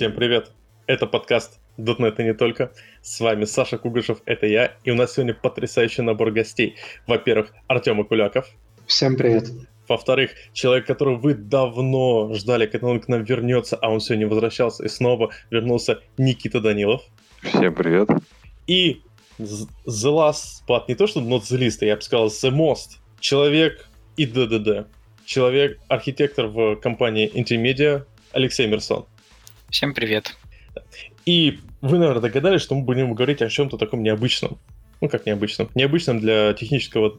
Всем привет! Это подкаст .NET и не только. С вами Саша Кугашев, это я, и у нас сегодня потрясающий набор гостей. Во-первых, Артем Акуляков. Всем привет. Во-вторых, человек, которого вы давно ждали, когда он к нам вернется, а он сегодня возвращался и снова вернулся, Никита Данилов. Всем привет. И The Last, but не то что not the list, я бы сказал The Most. Человек и ДДД. Человек, архитектор в компании Intermedia Алексей Мерсон. Всем привет. И вы, наверное, догадались, что мы будем говорить о чем-то таком необычном. Ну, как необычном? Необычном для технического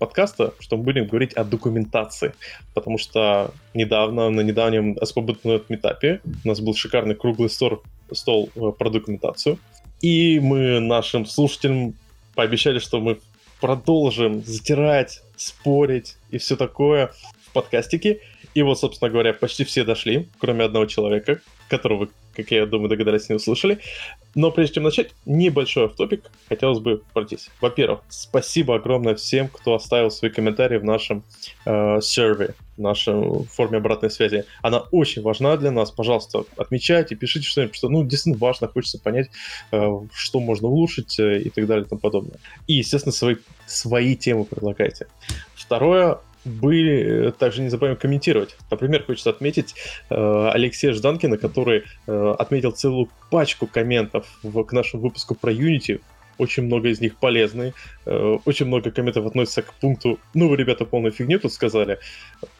подкаста, что мы будем говорить о документации. Потому что недавно, на недавнем ASP.NET метапе у нас был шикарный круглый стол, стол э, про документацию. И мы нашим слушателям пообещали, что мы продолжим затирать, спорить и все такое в подкастике. И вот, собственно говоря, почти все дошли, кроме одного человека, которого как я думаю, догадались, не услышали. Но прежде чем начать, небольшой автопик хотелось бы пройтись. Во-первых, спасибо огромное всем, кто оставил свои комментарии в нашем э, серве, в нашем форме обратной связи. Она очень важна для нас. Пожалуйста, отмечайте, пишите что-нибудь, что ну, действительно важно, хочется понять, э, что можно улучшить э, и так далее и тому подобное. И, естественно, свои, свои темы предлагайте. Второе, были, также не забываем комментировать. Например, хочется отметить э, Алексея Жданкина, который э, отметил целую пачку комментов в, к нашему выпуску про Unity. Очень много из них полезные. Э, очень много комментов относятся к пункту «Ну, вы, ребята, полную фигню тут сказали».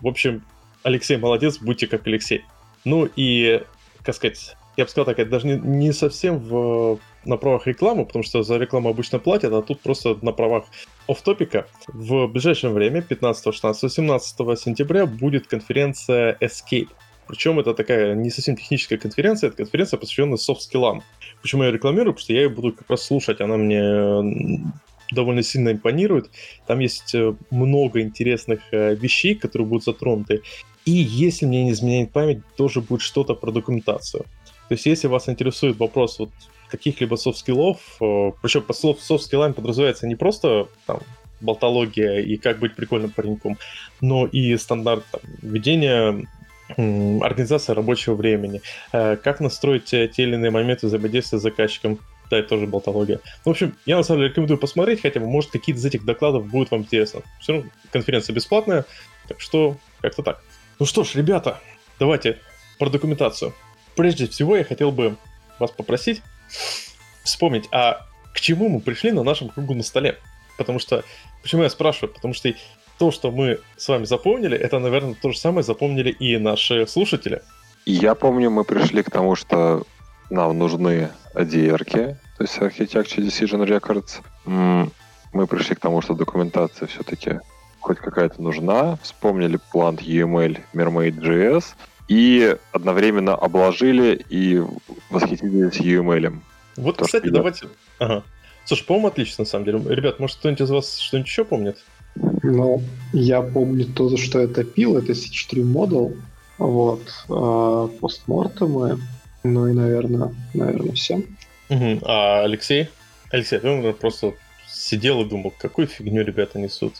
В общем, Алексей молодец, будьте как Алексей. Ну и, как сказать, я бы сказал так, это даже не, не совсем в, на правах рекламы, потому что за рекламу обычно платят, а тут просто на правах оф-топика. В ближайшее время, 15, 16, 17 сентября, будет конференция Escape. Причем это такая не совсем техническая конференция, это конференция, посвященная софт-скиллам. Почему я рекламирую? Потому что я ее буду как раз слушать, она мне довольно сильно импонирует. Там есть э, много интересных э, вещей, которые будут затронуты. И если мне не изменяет память, тоже будет что-то про документацию. То есть, если вас интересует вопрос вот каких-либо soft skill ов, э, причем под soft skill ами подразумевается не просто там, болтология и как быть прикольным пареньком, но и стандарт там, ведения организации рабочего времени, э, как настроить те или иные моменты взаимодействия с заказчиком, да, это тоже болтология. В общем, я на самом деле рекомендую посмотреть, хотя бы, может, какие-то из этих докладов будут вам интересны. Все равно конференция бесплатная, так что как-то так. Ну что ж, ребята, давайте про документацию. Прежде всего, я хотел бы вас попросить вспомнить, а к чему мы пришли на нашем кругу на столе? Потому что, почему я спрашиваю? Потому что то, что мы с вами запомнили, это, наверное, то же самое запомнили и наши слушатели. Я помню, мы пришли к тому, что нам нужны ADR, то есть Architecture Decision Records. Мы пришли к тому, что документация все-таки хоть какая-то нужна. Вспомнили план UML Mermaid.js и одновременно обложили и восхитились UML. Вот, То, кстати, давайте... Ага. Слушай, по-моему, отлично, на самом деле. Ребят, может, кто-нибудь из вас что-нибудь еще помнит? Ну, я помню то, что это пил, это C4 модул, вот, а, постмортемы, ну и, наверное, наверное, все. Угу. А Алексей? Алексей, ты просто сидел и думал, какую фигню ребята несут.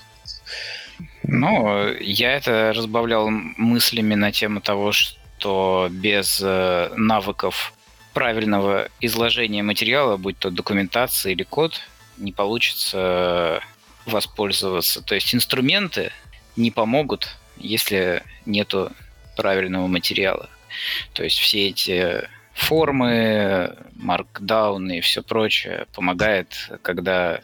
Ну, я это разбавлял мыслями на тему того, что без э, навыков правильного изложения материала, будь то документация или код, не получится воспользоваться. То есть инструменты не помогут, если нету правильного материала. То есть все эти формы, маркдауны и все прочее помогает, когда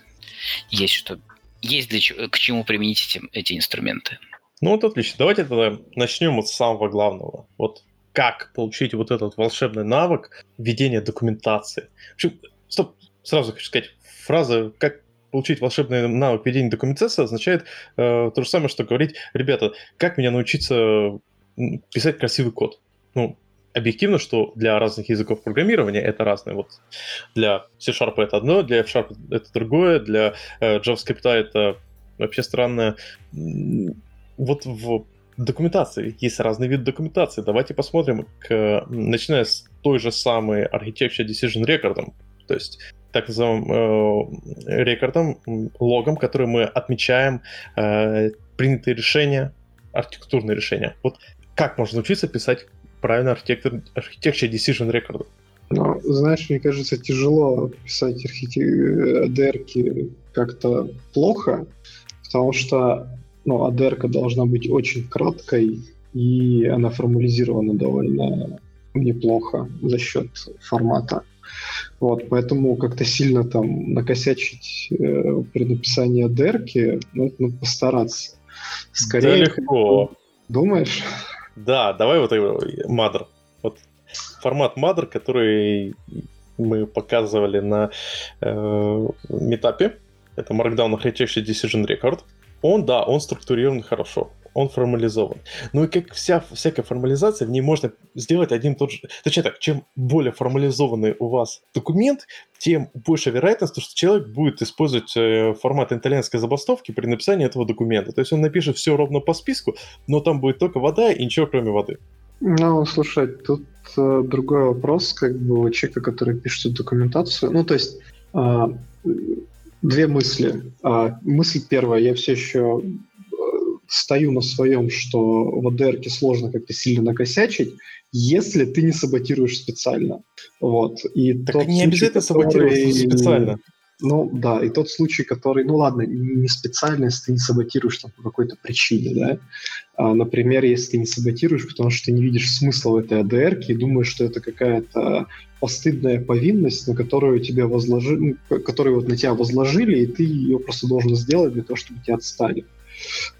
есть что есть для чего, к чему применить эти, эти инструменты. Ну вот отлично. Давайте тогда начнем вот с самого главного. Вот как получить вот этот волшебный навык ведения документации. Общем, стоп, сразу хочу сказать, фраза «как получить волшебный навык ведения документации» означает э, то же самое, что говорить, ребята, как меня научиться писать красивый код? Ну, объективно, что для разных языков программирования это разное. Вот для C-Sharp это одно, для F-Sharp это другое, для э, JavaScript это вообще странное. Вот в документации есть разные виды документации. Давайте посмотрим, к, начиная с той же самой Architecture Decision Record, то есть так называемым э, рекордом, логом, который мы отмечаем э, принятые решения, архитектурные решения. Вот как можно учиться писать правильно архитектор, architecture decision record. Ну, знаешь, мне кажется, тяжело писать архите... ADR как-то плохо, потому что ну, ADR должна быть очень краткой, и она формализирована довольно неплохо за счет формата. Вот, поэтому как-то сильно там накосячить э, при написании дерки, ну, это надо постараться. Скорее, да легко. Думаешь? Да, давай вот Mother. Вот формат Mother, который мы показывали на э, метапе, это Markdown Architecture Decision Record. Он, да, он структурирован хорошо он формализован. Ну и как вся, всякая формализация, в ней можно сделать один тот же... Точнее так, чем более формализованный у вас документ, тем больше вероятность, что человек будет использовать э, формат итальянской забастовки при написании этого документа. То есть он напишет все ровно по списку, но там будет только вода и ничего кроме воды. Ну, слушай, тут э, другой вопрос, как бы у человека, который пишет документацию. Ну, то есть э, две мысли. Э, мысль первая, я все еще стою на своем, что в ADR сложно как-то сильно накосячить, если ты не саботируешь специально. Вот. И так тот не обязательно который... саботировать специально. Ну да, и тот случай, который, ну ладно, не специально, если ты не саботируешь там, по какой-то причине, да. А, например, если ты не саботируешь, потому что ты не видишь смысла в этой АДР и думаешь, что это какая-то постыдная повинность, на которую тебя возложили, ну, которую вот на тебя возложили, и ты ее просто должен сделать для того, чтобы тебя отстали.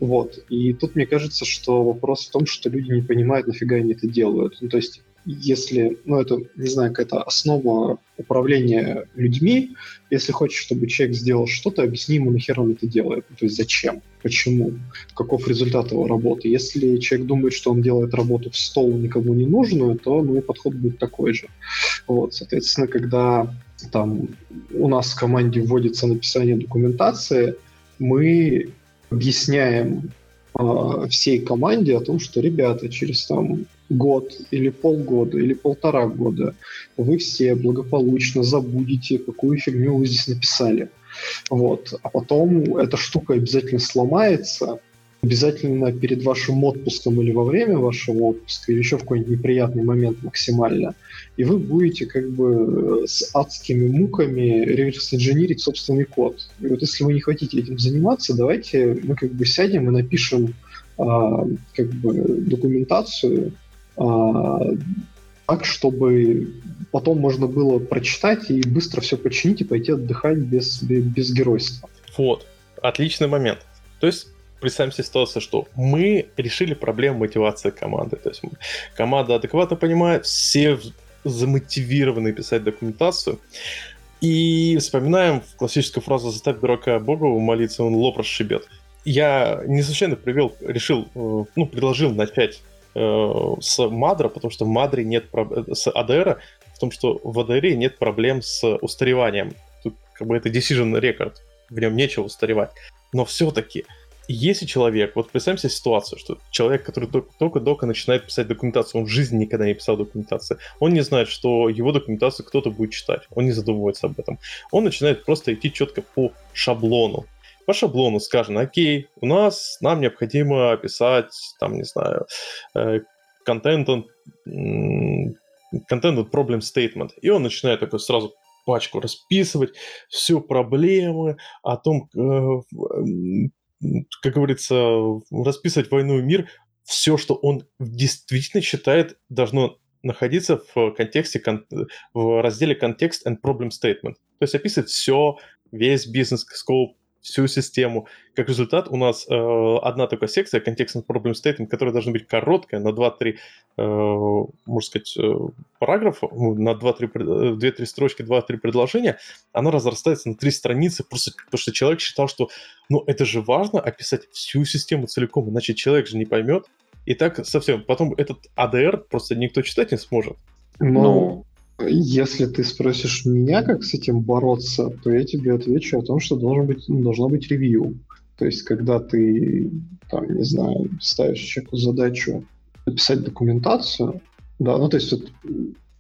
Вот. И тут мне кажется, что вопрос в том, что люди не понимают, нафига они это делают. Ну, то есть если, ну, это, не знаю, какая-то основа управления людьми, если хочешь, чтобы человек сделал что-то, объясни ему, нахер он это делает. То есть зачем, почему, каков результат его работы. Если человек думает, что он делает работу в стол никому не нужную, то ну, подход будет такой же. Вот, соответственно, когда там у нас в команде вводится написание документации, мы объясняем э, всей команде о том, что, ребята, через там год или полгода или полтора года вы все благополучно забудете, какую фигню вы здесь написали. Вот. А потом эта штука обязательно сломается, обязательно перед вашим отпуском или во время вашего отпуска, или еще в какой-нибудь неприятный момент максимально, и вы будете как бы с адскими муками реверс-инженерить собственный код. И вот если вы не хотите этим заниматься, давайте мы как бы сядем и напишем а, как бы документацию а, так, чтобы потом можно было прочитать и быстро все починить и пойти отдыхать без, без, без геройства. Вот, отличный момент. То есть представим себе ситуацию, что мы решили проблему мотивации команды. То есть команда адекватно понимает, все замотивированы писать документацию. И вспоминаем классическую фразу «заставь дурака Богу молиться, он лоб расшибет». Я не случайно привел, решил, э, ну, предложил начать э, с Мадра, потому что в Мадре нет проблем, с ADR, в том, что в ADR нет проблем с устареванием. Тут как бы это decision record, в нем нечего устаревать. Но все-таки если человек, вот представим себе ситуацию, что человек, который только-только начинает писать документацию, он в жизни никогда не писал документацию, он не знает, что его документацию кто-то будет читать, он не задумывается об этом. Он начинает просто идти четко по шаблону. По шаблону скажем, окей, у нас, нам необходимо описать, там, не знаю, контент э, content problem statement. И он начинает такой сразу пачку расписывать, все проблемы, о том, э, как говорится, расписывать войну и мир, все, что он действительно считает, должно находиться в контексте, в разделе Context and Problem Statement. То есть описывать все, весь бизнес-скоп, всю систему. Как результат, у нас э, одна только секция, контекст problem statement, которая должна быть короткая, на 2-3, э, можно сказать, э, параграфа, ну, на 2-3, 2-3 э, строчки, 2-3 предложения, она разрастается на 3 страницы, просто потому что человек считал, что ну это же важно описать всю систему целиком, иначе человек же не поймет. И так совсем. Потом этот ADR просто никто читать не сможет. Ну, если ты спросишь меня, как с этим бороться, то я тебе отвечу о том, что должен быть, должно быть ревью. То есть, когда ты, там, не знаю, ставишь человеку задачу написать документацию, да, ну, то есть, вот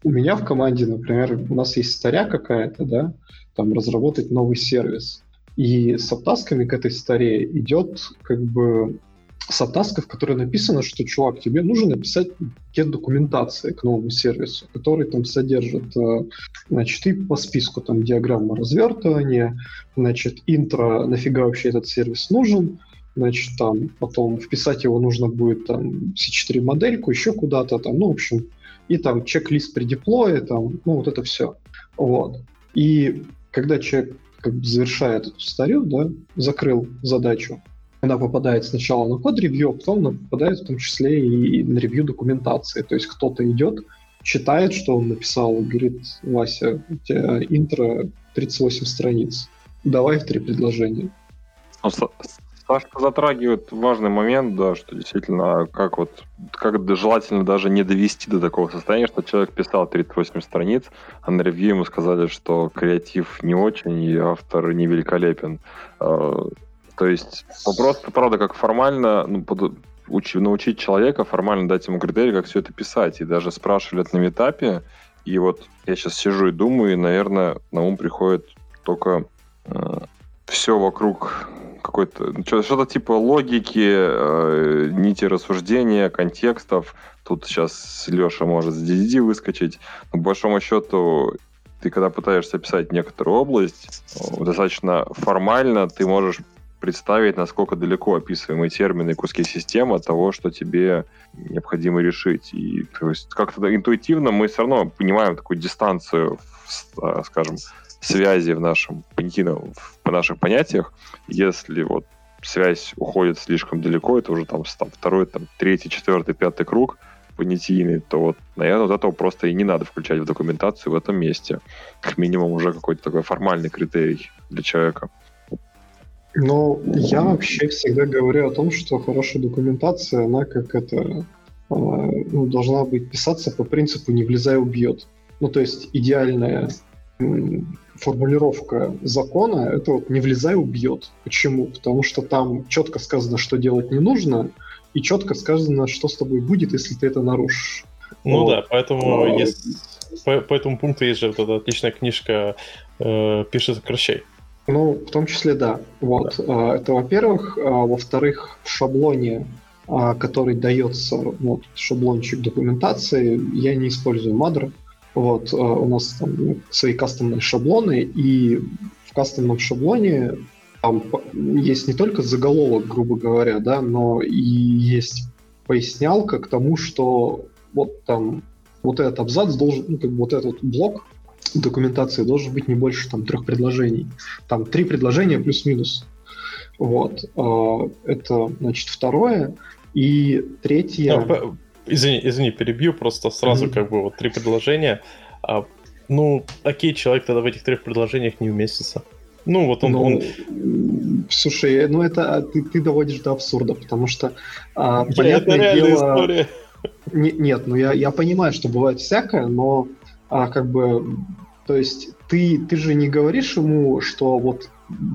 у меня в команде, например, у нас есть старя какая-то, да, там, разработать новый сервис. И с обтасками к этой старе идет, как бы, сабтасков, в которой написано, что, чувак, тебе нужно написать get документации к новому сервису, который там содержит, э, значит, и по списку там диаграмма развертывания, значит, интро, нафига вообще этот сервис нужен, значит, там потом вписать его нужно будет там C4 модельку, еще куда-то там, ну, в общем, и там чек-лист при деплое, там, ну, вот это все. Вот. И когда человек как бы завершает эту старю, да, закрыл задачу, она попадает сначала на код-ревью, а потом она попадает в том числе и на ревью документации. То есть кто-то идет, читает, что он написал, говорит, Вася, у тебя интро 38 страниц, давай в три предложения. Ну, Саша затрагивает важный момент, да, что действительно, как вот, как желательно даже не довести до такого состояния, что человек писал 38 страниц, а на ревью ему сказали, что креатив не очень и автор не великолепен. То есть вопрос, правда, как формально ну, под, уч, научить человека, формально дать ему критерии, как все это писать. И даже спрашивали это на этапе. И вот я сейчас сижу и думаю, и, наверное, на ум приходит только э, все вокруг какой-то что-то типа логики, э, нити рассуждения, контекстов. Тут сейчас Леша может с DDD выскочить. Но по большому счету ты когда пытаешься описать некоторую область, э, достаточно формально ты можешь представить, насколько далеко описываемые термины и куски системы от того, что тебе необходимо решить. И то есть как-то интуитивно мы все равно понимаем такую дистанцию, э, скажем, связи в нашем понятийном, в наших понятиях. Если вот связь уходит слишком далеко, это уже там, там второй, там, третий, четвертый, пятый круг понятийный, то вот, наверное, вот этого просто и не надо включать в документацию в этом месте. Как минимум уже какой-то такой формальный критерий для человека. Ну, я вообще всегда говорю о том, что хорошая документация, она как это а, ну, должна быть писаться по принципу «не влезай, убьет». Ну, то есть идеальная формулировка закона — это вот «не влезай, убьет». Почему? Потому что там четко сказано, что делать не нужно, и четко сказано, что с тобой будет, если ты это нарушишь. Ну вот. да, поэтому а, есть, по, по этому пункту есть же вот эта отличная книжка э, «Пиши, сокращай». Ну, в том числе, да. Вот. Да. Это, во-первых. А, во-вторых, в шаблоне, а, который дается, вот, шаблончик документации, я не использую Madr. Вот, а, у нас там свои кастомные шаблоны, и в кастомном шаблоне там есть не только заголовок, грубо говоря, да, но и есть пояснялка к тому, что вот там вот этот абзац должен, ну, как бы вот этот блок документации должен быть не больше там трех предложений. Там три предложения плюс-минус. Вот. А, это, значит, второе. И третье... А, извини, извини, перебью, просто сразу mm-hmm. как бы вот три предложения. А, ну, окей, человек тогда в этих трех предложениях не уместится. Ну, вот он... Ну, он... Слушай, ну это а, ты, ты доводишь до абсурда, потому что, а, понятное это дело... История. Не, нет, ну я, я понимаю, что бывает всякое, но а, как бы то есть ты, ты же не говоришь ему, что вот,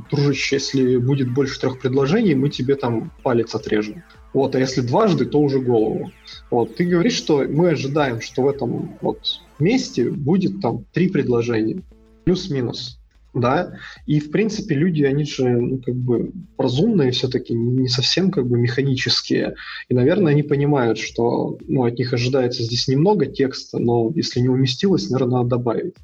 дружище, если будет больше трех предложений, мы тебе там палец отрежем. Вот, а если дважды, то уже голову. Вот, ты говоришь, что мы ожидаем, что в этом вот месте будет там три предложения, плюс-минус да, и в принципе люди, они же, ну, как бы разумные все-таки, не совсем как бы механические, и, наверное, они понимают, что, ну, от них ожидается здесь немного текста, но если не уместилось, наверное, надо добавить,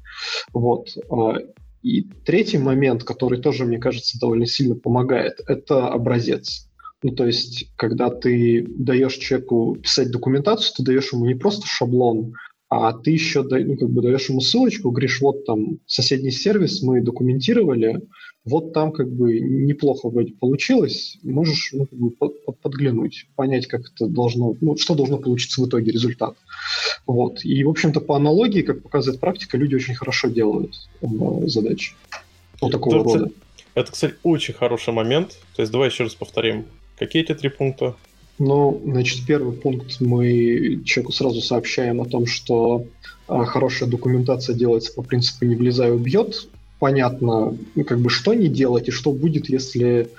вот. А, и третий момент, который тоже, мне кажется, довольно сильно помогает, это образец. Ну, то есть, когда ты даешь человеку писать документацию, ты даешь ему не просто шаблон, а ты еще ну, как бы даешь ему ссылочку, говоришь, вот там соседний сервис мы документировали, вот там как бы неплохо вроде получилось, можешь ну, как бы подглянуть, понять, как это должно, ну, что должно получиться в итоге результат. Вот. И, в общем-то, по аналогии, как показывает практика, люди очень хорошо делают э, задачи вот такого это, рода. Это, кстати, очень хороший момент. То есть давай еще раз повторим. Какие эти три пункта? Ну, значит, первый пункт мы человеку сразу сообщаем о том, что а, хорошая документация делается по принципу «не влезай, убьет». Понятно, ну, как бы что не делать и что будет, если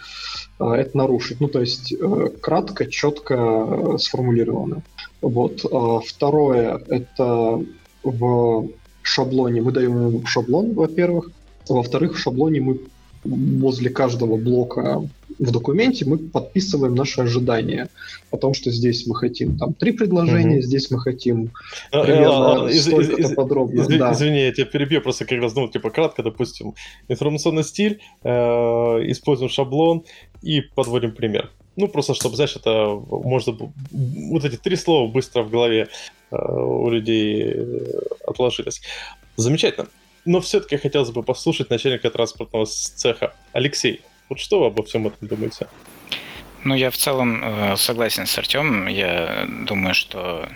а, это нарушить. Ну, то есть а, кратко, четко а, сформулировано. Вот. А, второе – это в шаблоне. Мы даем шаблон, во-первых. Во-вторых, в шаблоне мы возле каждого блока в документе мы подписываем наши ожидания о том, что здесь мы хотим там три предложения, mm-hmm. здесь мы хотим а, примерно из, столько-то из, подробно. Из, да. Извини, я тебя перебью, просто как раз, ну, типа, кратко, допустим, информационный стиль, э, используем шаблон и подводим пример. Ну, просто чтобы, знаешь, это можно вот эти три слова быстро в голове э, у людей э, отложились. Замечательно. Но все-таки хотелось бы послушать начальника транспортного цеха. Алексей, вот что вы обо всем этом думаете? Ну, я в целом э, согласен с Артемом. Я думаю, что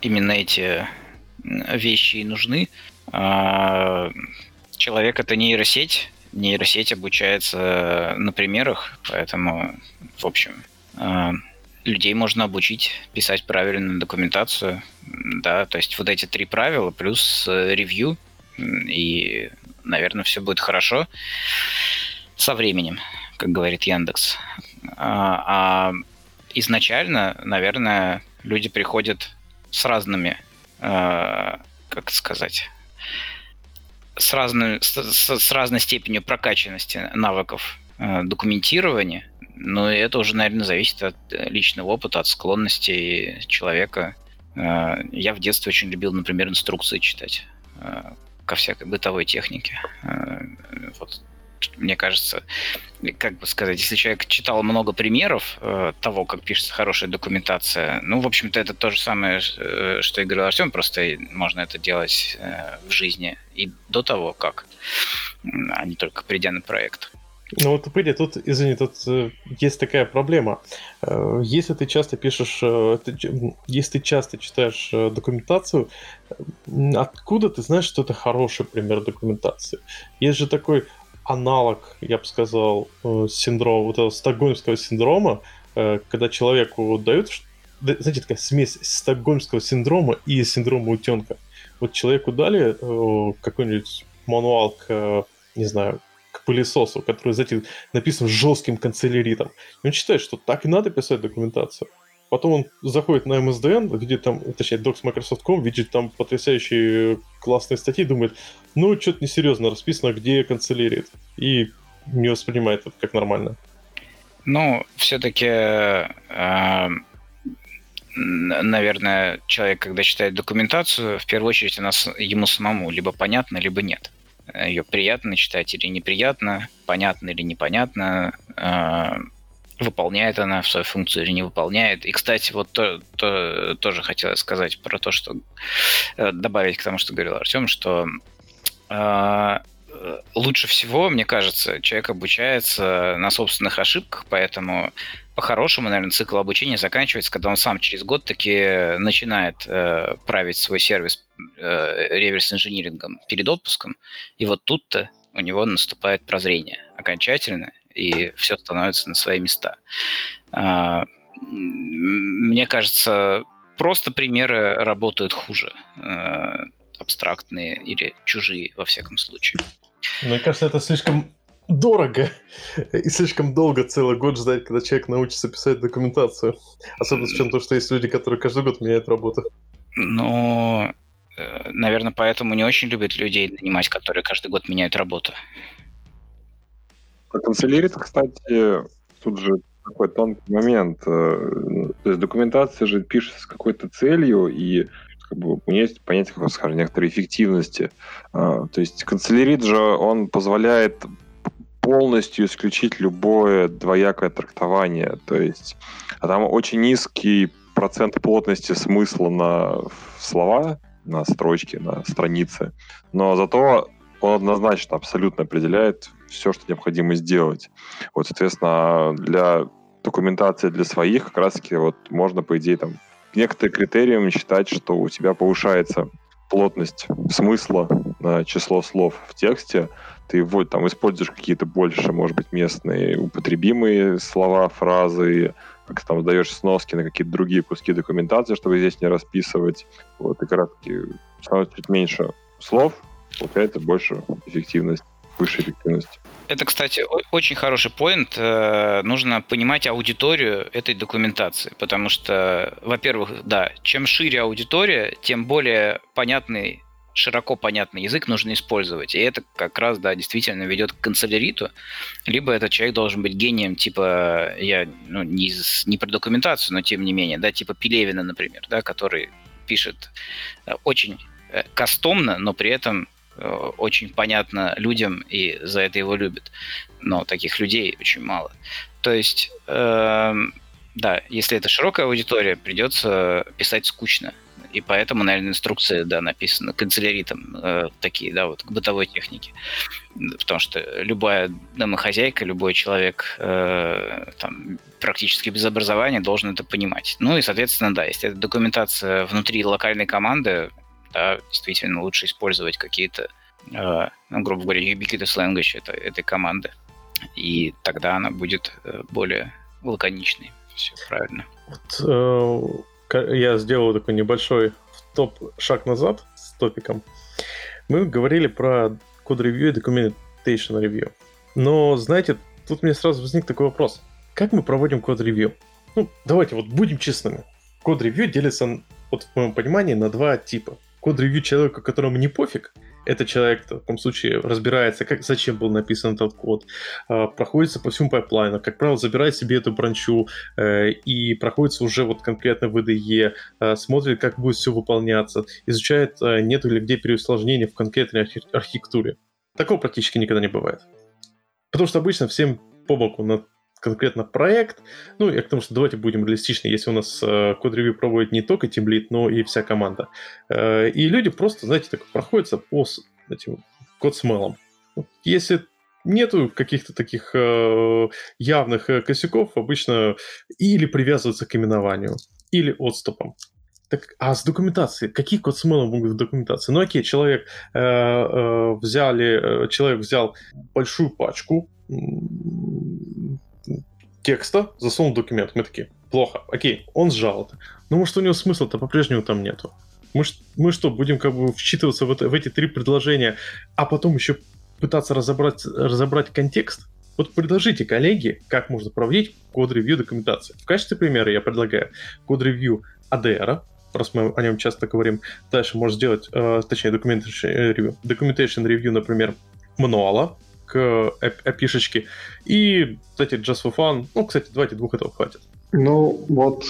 именно эти вещи и нужны. А, человек это нейросеть. Нейросеть обучается на примерах, поэтому, в общем, а, людей можно обучить писать правильную документацию. Да, то есть вот эти три правила плюс э, ревью, и, наверное, все будет хорошо со временем, как говорит Яндекс. А, а изначально, наверное, люди приходят с разными, а, как сказать, с, разной, с, с разной степенью прокачанности навыков а, документирования, но это уже, наверное, зависит от личного опыта, от склонностей человека. А, я в детстве очень любил, например, инструкции читать ко всякой бытовой технике. Вот мне кажется, как бы сказать, если человек читал много примеров э, того, как пишется хорошая документация, ну, в общем-то, это то же самое, э, что и говорил Артем, просто можно это делать э, в жизни и до того, как, а не только придя на проект. Ну вот, Пыли, тут, извини, тут э, есть такая проблема. Э, если ты часто пишешь, если ты часто читаешь документацию, откуда ты знаешь, что это хороший пример документации? Есть же такой аналог, я бы сказал, э, синдрома, вот этого стокгольмского синдрома, э, когда человеку дают, знаете, такая смесь стокгольмского синдрома и синдрома утенка. Вот человеку дали э, какой-нибудь мануал к, не знаю, к пылесосу, который, знаете, написан жестким канцеляритом. И он считает, что так и надо писать документацию. Потом он заходит на MSDN, видит там, точнее, docs.microsoft.com, видит там потрясающие классные статьи, думает, ну, что-то несерьезно расписано, где канцелярит. И не воспринимает это как нормально. Ну, все-таки, э, наверное, человек, когда читает документацию, в первую очередь она ему самому либо понятно, либо нет. Ее приятно читать или неприятно, понятно или непонятно. Э, выполняет она свою функцию или не выполняет. И, кстати, вот то, то, тоже хотелось сказать про то, что э, добавить к тому, что говорил Артем, что э, лучше всего, мне кажется, человек обучается на собственных ошибках, поэтому по-хорошему, наверное, цикл обучения заканчивается, когда он сам через год таки начинает э, править свой сервис э, реверс-инжинирингом перед отпуском, и вот тут-то у него наступает прозрение окончательно, и все становится на свои места. А, мне кажется, просто примеры работают хуже, а, абстрактные или чужие, во всяком случае. Мне кажется, это слишком дорого и слишком долго целый год ждать, когда человек научится писать документацию. Особенно с учетом того, что есть люди, которые каждый год меняют работу. Ну, э, наверное, поэтому не очень любят людей нанимать, которые каждый год меняют работу. Про канцелярит, кстати, тут же такой тонкий момент. Э, то есть документация же пишется с какой-то целью, и как бы, у нее есть понятие, как скажем, некоторой эффективности. А, то есть канцелярит же, он позволяет полностью исключить любое двоякое трактование. То есть а там очень низкий процент плотности смысла на слова, на строчки, на страницы. Но зато он однозначно абсолютно определяет все, что необходимо сделать. Вот, соответственно, для документации для своих как раз-таки вот можно, по идее, там некоторые критериям считать, что у тебя повышается плотность смысла на число слов в тексте, ты вот там используешь какие-то больше, может быть, местные употребимые слова, фразы, как там даешь сноски на какие-то другие куски документации, чтобы здесь не расписывать. Вот, и как становится чуть меньше слов, получается больше эффективность, выше эффективность. Это, кстати, очень хороший поинт. Э, нужно понимать аудиторию этой документации, потому что, во-первых, да, чем шире аудитория, тем более понятный широко понятный язык нужно использовать. И это как раз, да, действительно ведет к канцеляриту. Либо этот человек должен быть гением, типа, я, ну, не, не про документацию, но тем не менее, да, типа Пелевина, например, да, который пишет э, очень э, кастомно, но при этом очень понятно людям, и за это его любят. Но таких людей очень мало. То есть, э, да, если это широкая аудитория, придется писать скучно. И поэтому, наверное, инструкции, да, написаны канцеляритом э, такие, да, вот к бытовой технике. Потому что любая домохозяйка, любой человек э, там, практически без образования должен это понимать. Ну и, соответственно, да, если это документация внутри локальной команды, да, действительно лучше использовать какие-то, э, ну, грубо говоря, ubiquitous language это, этой команды. И тогда она будет э, более лаконичной. Все правильно. Вот, э, я сделал такой небольшой топ шаг назад с топиком. Мы говорили про код-ревью и documentation ревью. Но, знаете, тут мне сразу возник такой вопрос. Как мы проводим код-ревью? Ну, давайте вот будем честными. Код-ревью делится, вот в моем понимании, на два типа. Код-ревью человека, которому не пофиг, этот человек в таком случае разбирается, как, зачем был написан этот код, э, проходится по всему пайплайну, как правило, забирает себе эту бранчу э, и проходится уже вот конкретно в IDE, э, смотрит, как будет все выполняться, изучает, э, нет ли где переусложнений в конкретной архи- архитектуре. Такого практически никогда не бывает. Потому что обычно всем по боку на конкретно проект. Ну, я к тому, что давайте будем реалистичны, если у нас э, код-ревью проводит не только тимлит, но и вся команда. Э, и люди просто, знаете, так проходятся по этим код-смелам. Если нету каких-то таких э, явных э, косяков, обычно или привязываются к именованию, или отступам. Так, а с документацией? Какие код смелы могут в документации? Ну окей, человек э, э, взяли, э, человек взял большую пачку текста, засунул документ. Мы такие, плохо, окей, он сжал это. Но может у него смысла-то по-прежнему там нету. Мы, мы что, будем как бы вчитываться в, это, в эти три предложения, а потом еще пытаться разобрать, разобрать контекст? Вот предложите, коллеги, как можно проводить код-ревью документации. В качестве примера я предлагаю код-ревью ADR, раз мы о нем часто говорим. Дальше можно сделать, э, точнее, documentation review, documentation review, например, мануала, к API-шечке. И, кстати, Just for Fun. Ну, кстати, давайте двух этого хватит. Ну, вот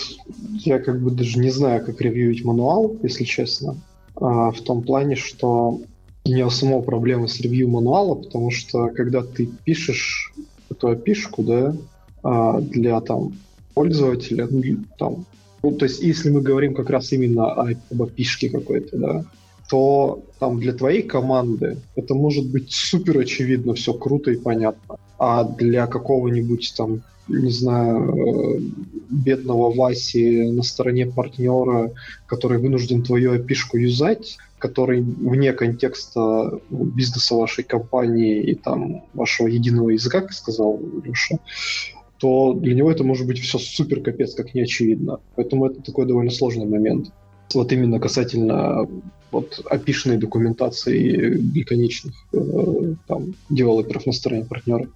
я как бы даже не знаю, как ревьюить мануал, если честно. А, в том плане, что у меня самого проблемы с ревью мануала, потому что когда ты пишешь эту опишку, да, а, для там пользователя, ну, там, ну, то есть если мы говорим как раз именно об опишке какой-то, да, то там для твоей команды это может быть супер очевидно, все круто и понятно. А для какого-нибудь там, не знаю, э, бедного Васи на стороне партнера, который вынужден твою опишку юзать, который вне контекста бизнеса вашей компании и там вашего единого языка, как сказал Леша, то для него это может быть все супер капец как неочевидно. Поэтому это такой довольно сложный момент. Вот именно касательно вот опишенной документации бесконечных э, там, девелоперов на стороне партнера.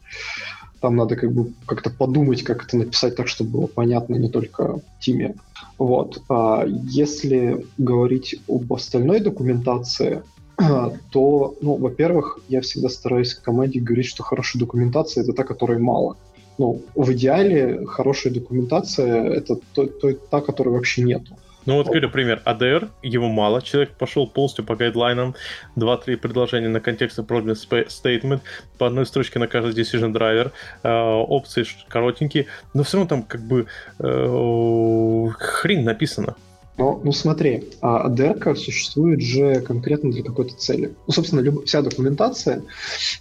Там надо как бы как-то подумать, как это написать так, чтобы было понятно не только теме. Вот. А если говорить об остальной документации, то, ну, во-первых, я всегда стараюсь команде говорить, что хорошая документация — это та, которой мало. Ну, в идеале хорошая документация — это то, то, та, которой вообще нету. Ну вот, говорю, пример. ADR, его мало. Человек пошел полностью по гайдлайнам. Два-три предложения на контекст problem statement. По одной строчке на каждый decision driver. Э, опции коротенькие. Но все равно там как бы э, хрень написано. Ну, ну смотри, а существует же конкретно для какой-то цели. Ну, собственно, люб... вся документация,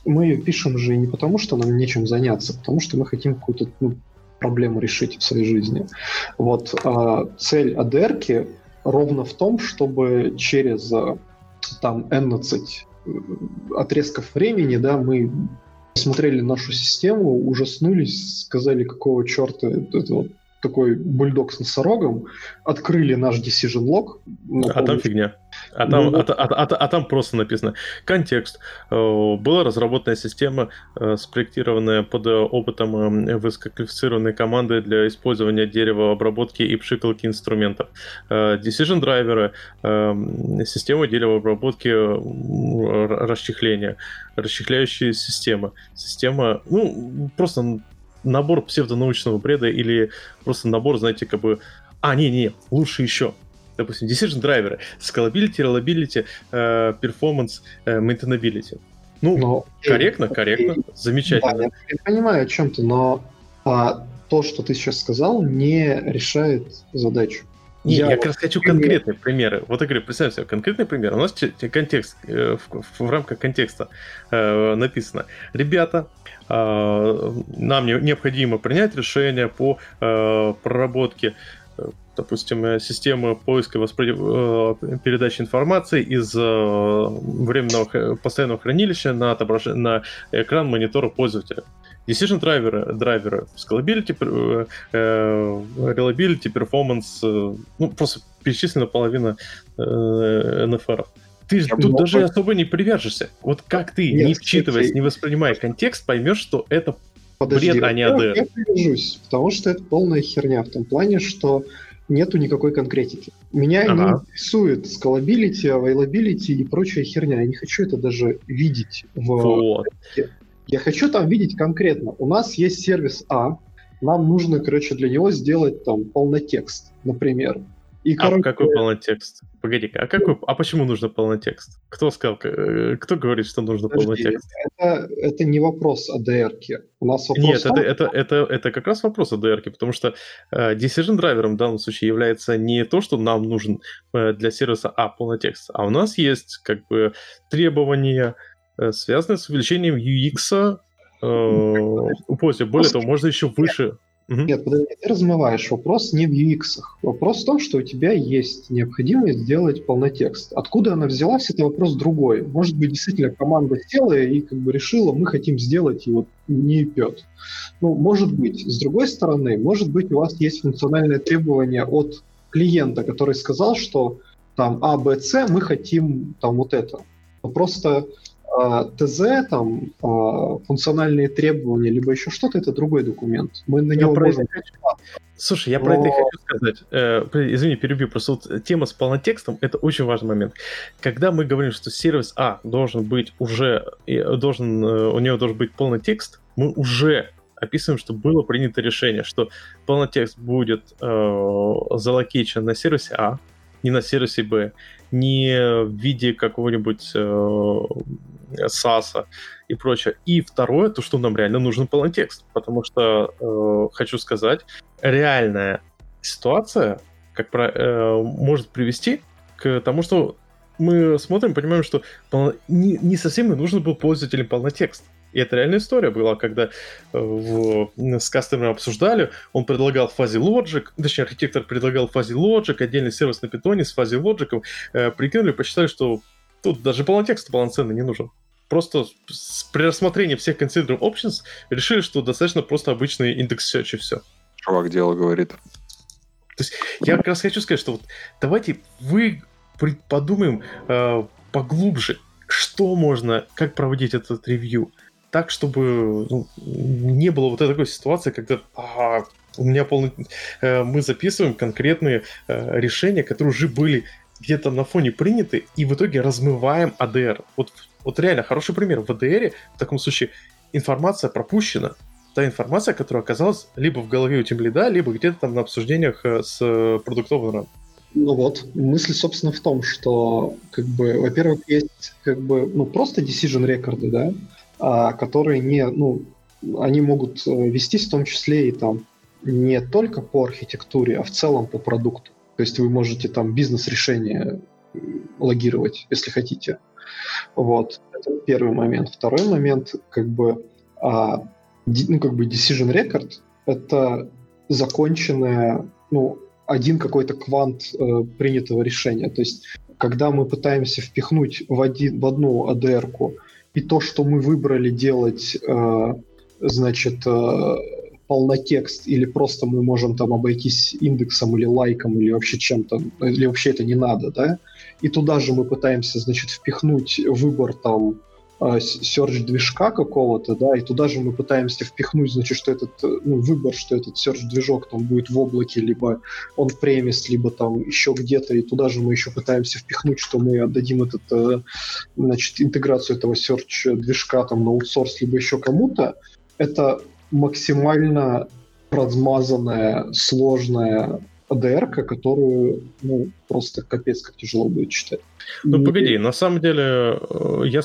мы ее пишем же не потому, что нам нечем заняться, а потому что мы хотим какую-то ну, проблему решить в своей жизни. Вот а, цель ADR ровно в том, чтобы через а, там N-20 э, отрезков времени, да, мы посмотрели нашу систему, ужаснулись, сказали, какого черта это вот такой бульдог с носорогом, открыли наш decision log. А там фигня. А там, ну, а, а, а, а там просто написано контекст. Э, была разработана система, э, спроектированная под опытом э, высококвалифицированной команды для использования дерева обработки и пшикалки инструментов. Decision драйверы, система деревообработки расчехления, расчехляющие системы, система, ну, просто набор псевдонаучного бреда или просто набор, знаете, как бы... А, не-не, лучше еще. Допустим, decision драйверы, scalability, reliability, uh, performance, uh, maintainability. Ну, но, корректно, и, корректно, и, замечательно. Да, я понимаю о чем ты, но а, то, что ты сейчас сказал, не решает задачу. Не, я, я как раз хочу конкретные примеры. Вот я говорю, представь себе, конкретный пример. У нас контекст, э, в, в, в рамках контекста э, написано. Ребята, э, нам не, необходимо принять решение по э, проработке э, допустим, э, системы поиска и воспри... передачи информации из временного постоянного хранилища на, отображ... на экран монитора пользователя. Decision драйверы, драйверы, scalability, э, э, reliability, performance, э, ну, просто перечислена половина NFR. Ты же тут даже особо не привяжешься. Вот как ты, Нет, не вчитываясь, не воспринимая контекст, поймешь, что это Подожди, бред, а не ADR. Я привяжусь, потому что это полная херня в том плане, что нету никакой конкретики. Меня ага. не интересует scalability, availability и прочая херня. Я не хочу это даже видеть в... Вот. Я хочу там видеть конкретно. У нас есть сервис А, нам нужно, короче, для него сделать там полнотекст, например. И, а короче... какой полнотекст? Погоди-ка, а, какой, а почему нужно полнотекст? Кто сказал, э, кто говорит, что нужно Подожди, полнотекст? Это, это не вопрос ADR. У нас вопрос... Нет, это, это, это, это как раз вопрос ADR, потому что э, decision драйвером в данном случае является не то, что нам нужен э, для сервиса А полнотекст, а у нас есть как бы требования, связаны с увеличением UX э, у пользователя. Более того, можно еще выше. Нет, подожди, ты размываешь. Вопрос не в UX. Вопрос в том, что у тебя есть необходимость сделать полнотекст. Откуда она взялась, это вопрос другой. Может быть, действительно команда села и как бы решила, мы хотим сделать, и вот не пьет. Ну, может быть. С другой стороны, может быть, у вас есть функциональное требование от клиента, который сказал, что там А, Б, С, мы хотим там вот это. Просто ТЗ, там, а, функциональные требования, либо еще что-то, это другой документ. Мы на него можем... Слушай, я Но... про это и хочу сказать. Э, извини, перебью. Просто вот тема с полнотекстом — это очень важный момент. Когда мы говорим, что сервис А должен быть уже... должен э, У него должен быть полный текст, мы уже описываем, что было принято решение, что полный текст будет э, залокичен на сервисе А, не на сервисе Б, не в виде какого-нибудь э, САСа и прочее. И второе, то, что нам реально нужен полный текст, потому что, э, хочу сказать, реальная ситуация как про, э, может привести к тому, что мы смотрим, понимаем, что не, не совсем и нужен был пользователям полный текст. И это реальная история была, когда э, в, с кастомером обсуждали, он предлагал Fuzzy Logic, точнее, архитектор предлагал Fuzzy Logic, отдельный сервис на питоне с Fuzzy Logic, э, прикинули, посчитали, что тут даже полнотекст полноценный не нужен. Просто при рассмотрении всех consider options решили, что достаточно просто обычный индекс search и все. Чувак дело говорит. То есть я как раз хочу сказать, что вот давайте вы подумаем э, поглубже, что можно, как проводить этот ревью так, чтобы ну, не было вот такой ситуации, когда а, у меня полный... Э, мы записываем конкретные э, решения, которые уже были где-то на фоне приняты, и в итоге размываем ADR. Вот, вот реально хороший пример. В ADR в таком случае информация пропущена, та информация, которая оказалась либо в голове у тимлида, либо где-то там на обсуждениях э, с продуктовым ну вот, мысль, собственно, в том, что, как бы, во-первых, есть, как бы, ну, просто decision рекорды, да, а, которые не, ну, они могут э, вестись в том числе и там не только по архитектуре, а в целом по продукту. То есть вы можете там бизнес-решение логировать, если хотите. Вот, это первый момент. Второй момент, как бы, а, ну, как бы decision record — это законченная, ну, один какой-то квант э, принятого решения. То есть, когда мы пытаемся впихнуть в, один, в одну ADR-ку и то, что мы выбрали делать, э, значит, э, полнотекст, или просто мы можем там обойтись индексом или лайком, или вообще чем-то, или вообще это не надо, да, и туда же мы пытаемся, значит, впихнуть выбор там а, search движка какого-то, да, и туда же мы пытаемся впихнуть, значит, что этот ну, выбор, что этот search движок там будет в облаке, либо он премис, либо там еще где-то, и туда же мы еще пытаемся впихнуть, что мы отдадим этот, э, значит, интеграцию этого search движка там на аутсорс, либо еще кому-то. Это максимально размазанная, сложная ADR, которую, ну, просто капец, как тяжело будет читать. Ну, погоди, на самом деле, э, я,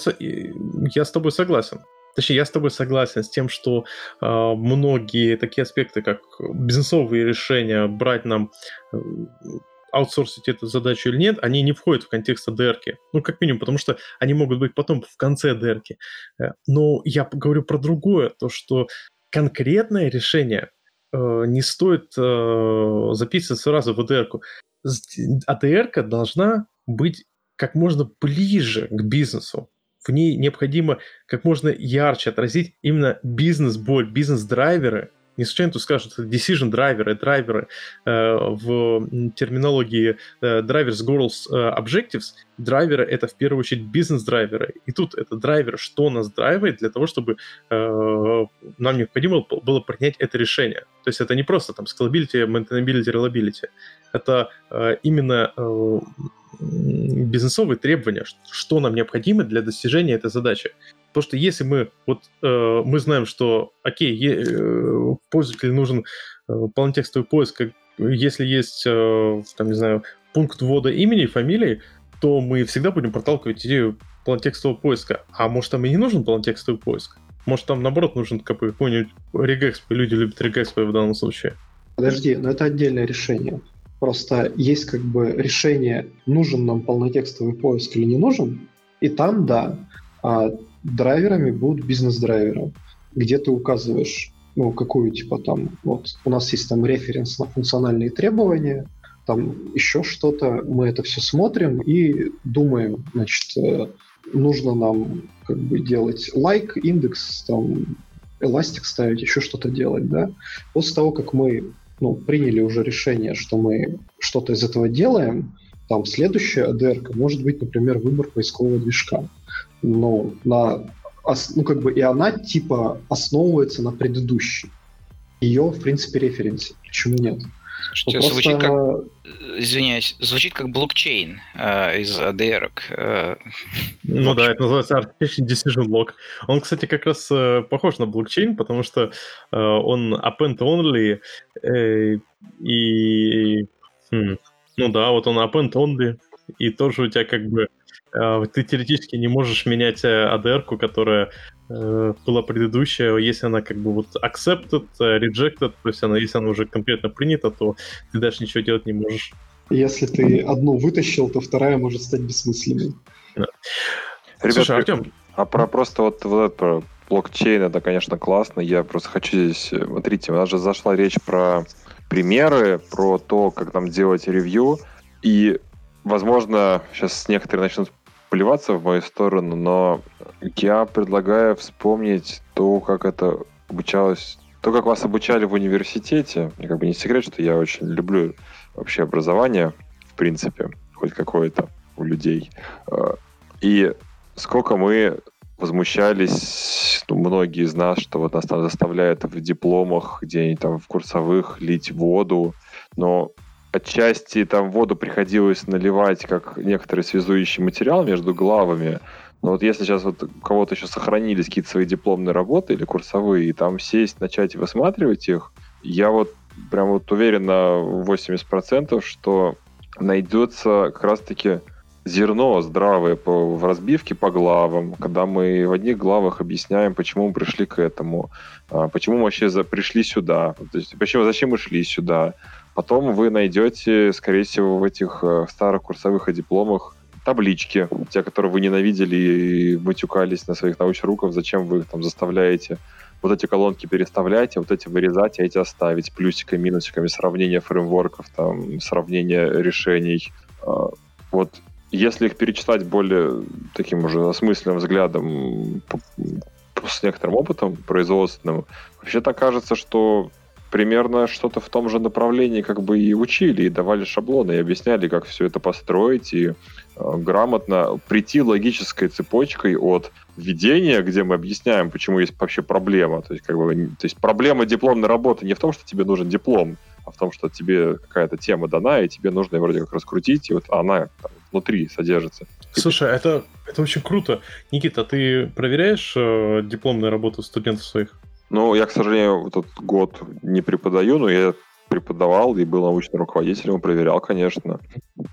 я с тобой согласен. Точнее, я с тобой согласен с тем, что э, многие такие аспекты, как бизнесовые решения, брать нам э, аутсорсить эту задачу или нет, они не входят в контекст ADR. Ну, как минимум, потому что они могут быть потом в конце ADR. Э, но я говорю про другое, то, что конкретное решение э, не стоит э, записывать сразу в ADR-ку. ADR должна быть как можно ближе к бизнесу. В ней необходимо как можно ярче отразить именно бизнес-боль, бизнес-драйверы – случайно тут скажут decision драйверы, драйверы э, в терминологии э, drivers, goals, э, objectives. Драйверы — это в первую очередь бизнес-драйверы. И тут это драйвер, что нас драйвает для того, чтобы э, нам необходимо было принять это решение. То есть это не просто там scalability, maintainability, reliability. Это э, именно э, бизнесовые требования, что нам необходимо для достижения этой задачи. Потому что если мы вот э, мы знаем, что окей, э, пользователю нужен э, полнотекстовый поиск, если есть э, там не знаю пункт ввода имени и фамилии, то мы всегда будем проталкивать идею полнотекстового поиска. А может там и не нужен полнотекстовый поиск? Может там наоборот нужен какой-нибудь регэксп, люди любят регэксп в данном случае. Подожди, но это отдельное решение. Просто есть как бы решение, нужен нам полнотекстовый поиск или не нужен, и там, да, а драйверами будут бизнес-драйверы, где ты указываешь, ну, какую, типа, там, вот, у нас есть там референс на функциональные требования, там еще что-то, мы это все смотрим и думаем, значит, э, нужно нам как бы делать лайк, индекс, там, эластик ставить, еще что-то делать, да. После того, как мы ну, приняли уже решение, что мы что-то из этого делаем, там следующая ADR может быть, например, выбор поискового движка ну, на, ну, как бы и она типа основывается на предыдущей. Ее, в принципе, референсе. Почему нет? Что ну, просто... звучит как, извиняюсь, звучит как блокчейн э, из ADR. Э, ну да, это называется Artificial Decision Log. Он, кстати, как раз э, похож на блокчейн, потому что э, он append-only э, и... Хм, ну да, вот он append-only, и тоже у тебя как бы ты теоретически не можешь менять э, которая э, была предыдущая, если она как бы вот accepted, э, rejected, то есть она, если она уже конкретно принята, то ты даже ничего делать не можешь. Если ты одну вытащил, то вторая может стать бессмысленной. Да. Ребят, Слушай, Артем... А про просто вот, вот про блокчейн, это, конечно, классно. Я просто хочу здесь... Смотрите, у нас же зашла речь про примеры, про то, как там делать ревью. И, возможно, сейчас некоторые начнут плеваться в мою сторону, но я предлагаю вспомнить то, как это обучалось, то, как вас обучали в университете. Мне как бы не секрет, что я очень люблю вообще образование, в принципе, хоть какое-то у людей. А, и сколько мы возмущались, ну, многие из нас, что вот нас там заставляют в дипломах, где-нибудь там в курсовых лить воду, но отчасти там воду приходилось наливать как некоторый связующий материал между главами. Но вот если сейчас вот у кого-то еще сохранились какие-то свои дипломные работы или курсовые, и там сесть, начать высматривать их, я вот прям вот уверен на 80%, что найдется как раз-таки зерно здравое по, в разбивке по главам, когда мы в одних главах объясняем, почему мы пришли к этому, а, почему мы вообще за, пришли сюда, то есть почему, зачем мы шли сюда, Потом вы найдете, скорее всего, в этих э, старых курсовых и дипломах таблички, те, которые вы ненавидели и вытюкались на своих научруков, зачем вы их там заставляете вот эти колонки переставлять, а вот эти вырезать, а эти оставить плюсиками, минусиками, сравнение фреймворков, там, сравнение решений. А, вот если их перечитать более таким уже осмысленным взглядом с некоторым опытом производственным, Вообще-то кажется, что примерно что-то в том же направлении как бы и учили, и давали шаблоны, и объясняли, как все это построить, и э, грамотно прийти логической цепочкой от введения, где мы объясняем, почему есть вообще проблема. То есть, как бы, то есть проблема дипломной работы не в том, что тебе нужен диплом, а в том, что тебе какая-то тема дана, и тебе нужно ее вроде как раскрутить, и вот она там, внутри содержится. Слушай, это, это очень круто. Никита, а ты проверяешь э, дипломную работу студентов своих? Ну, я, к сожалению, этот год не преподаю, но я преподавал и был научным руководителем, проверял, конечно.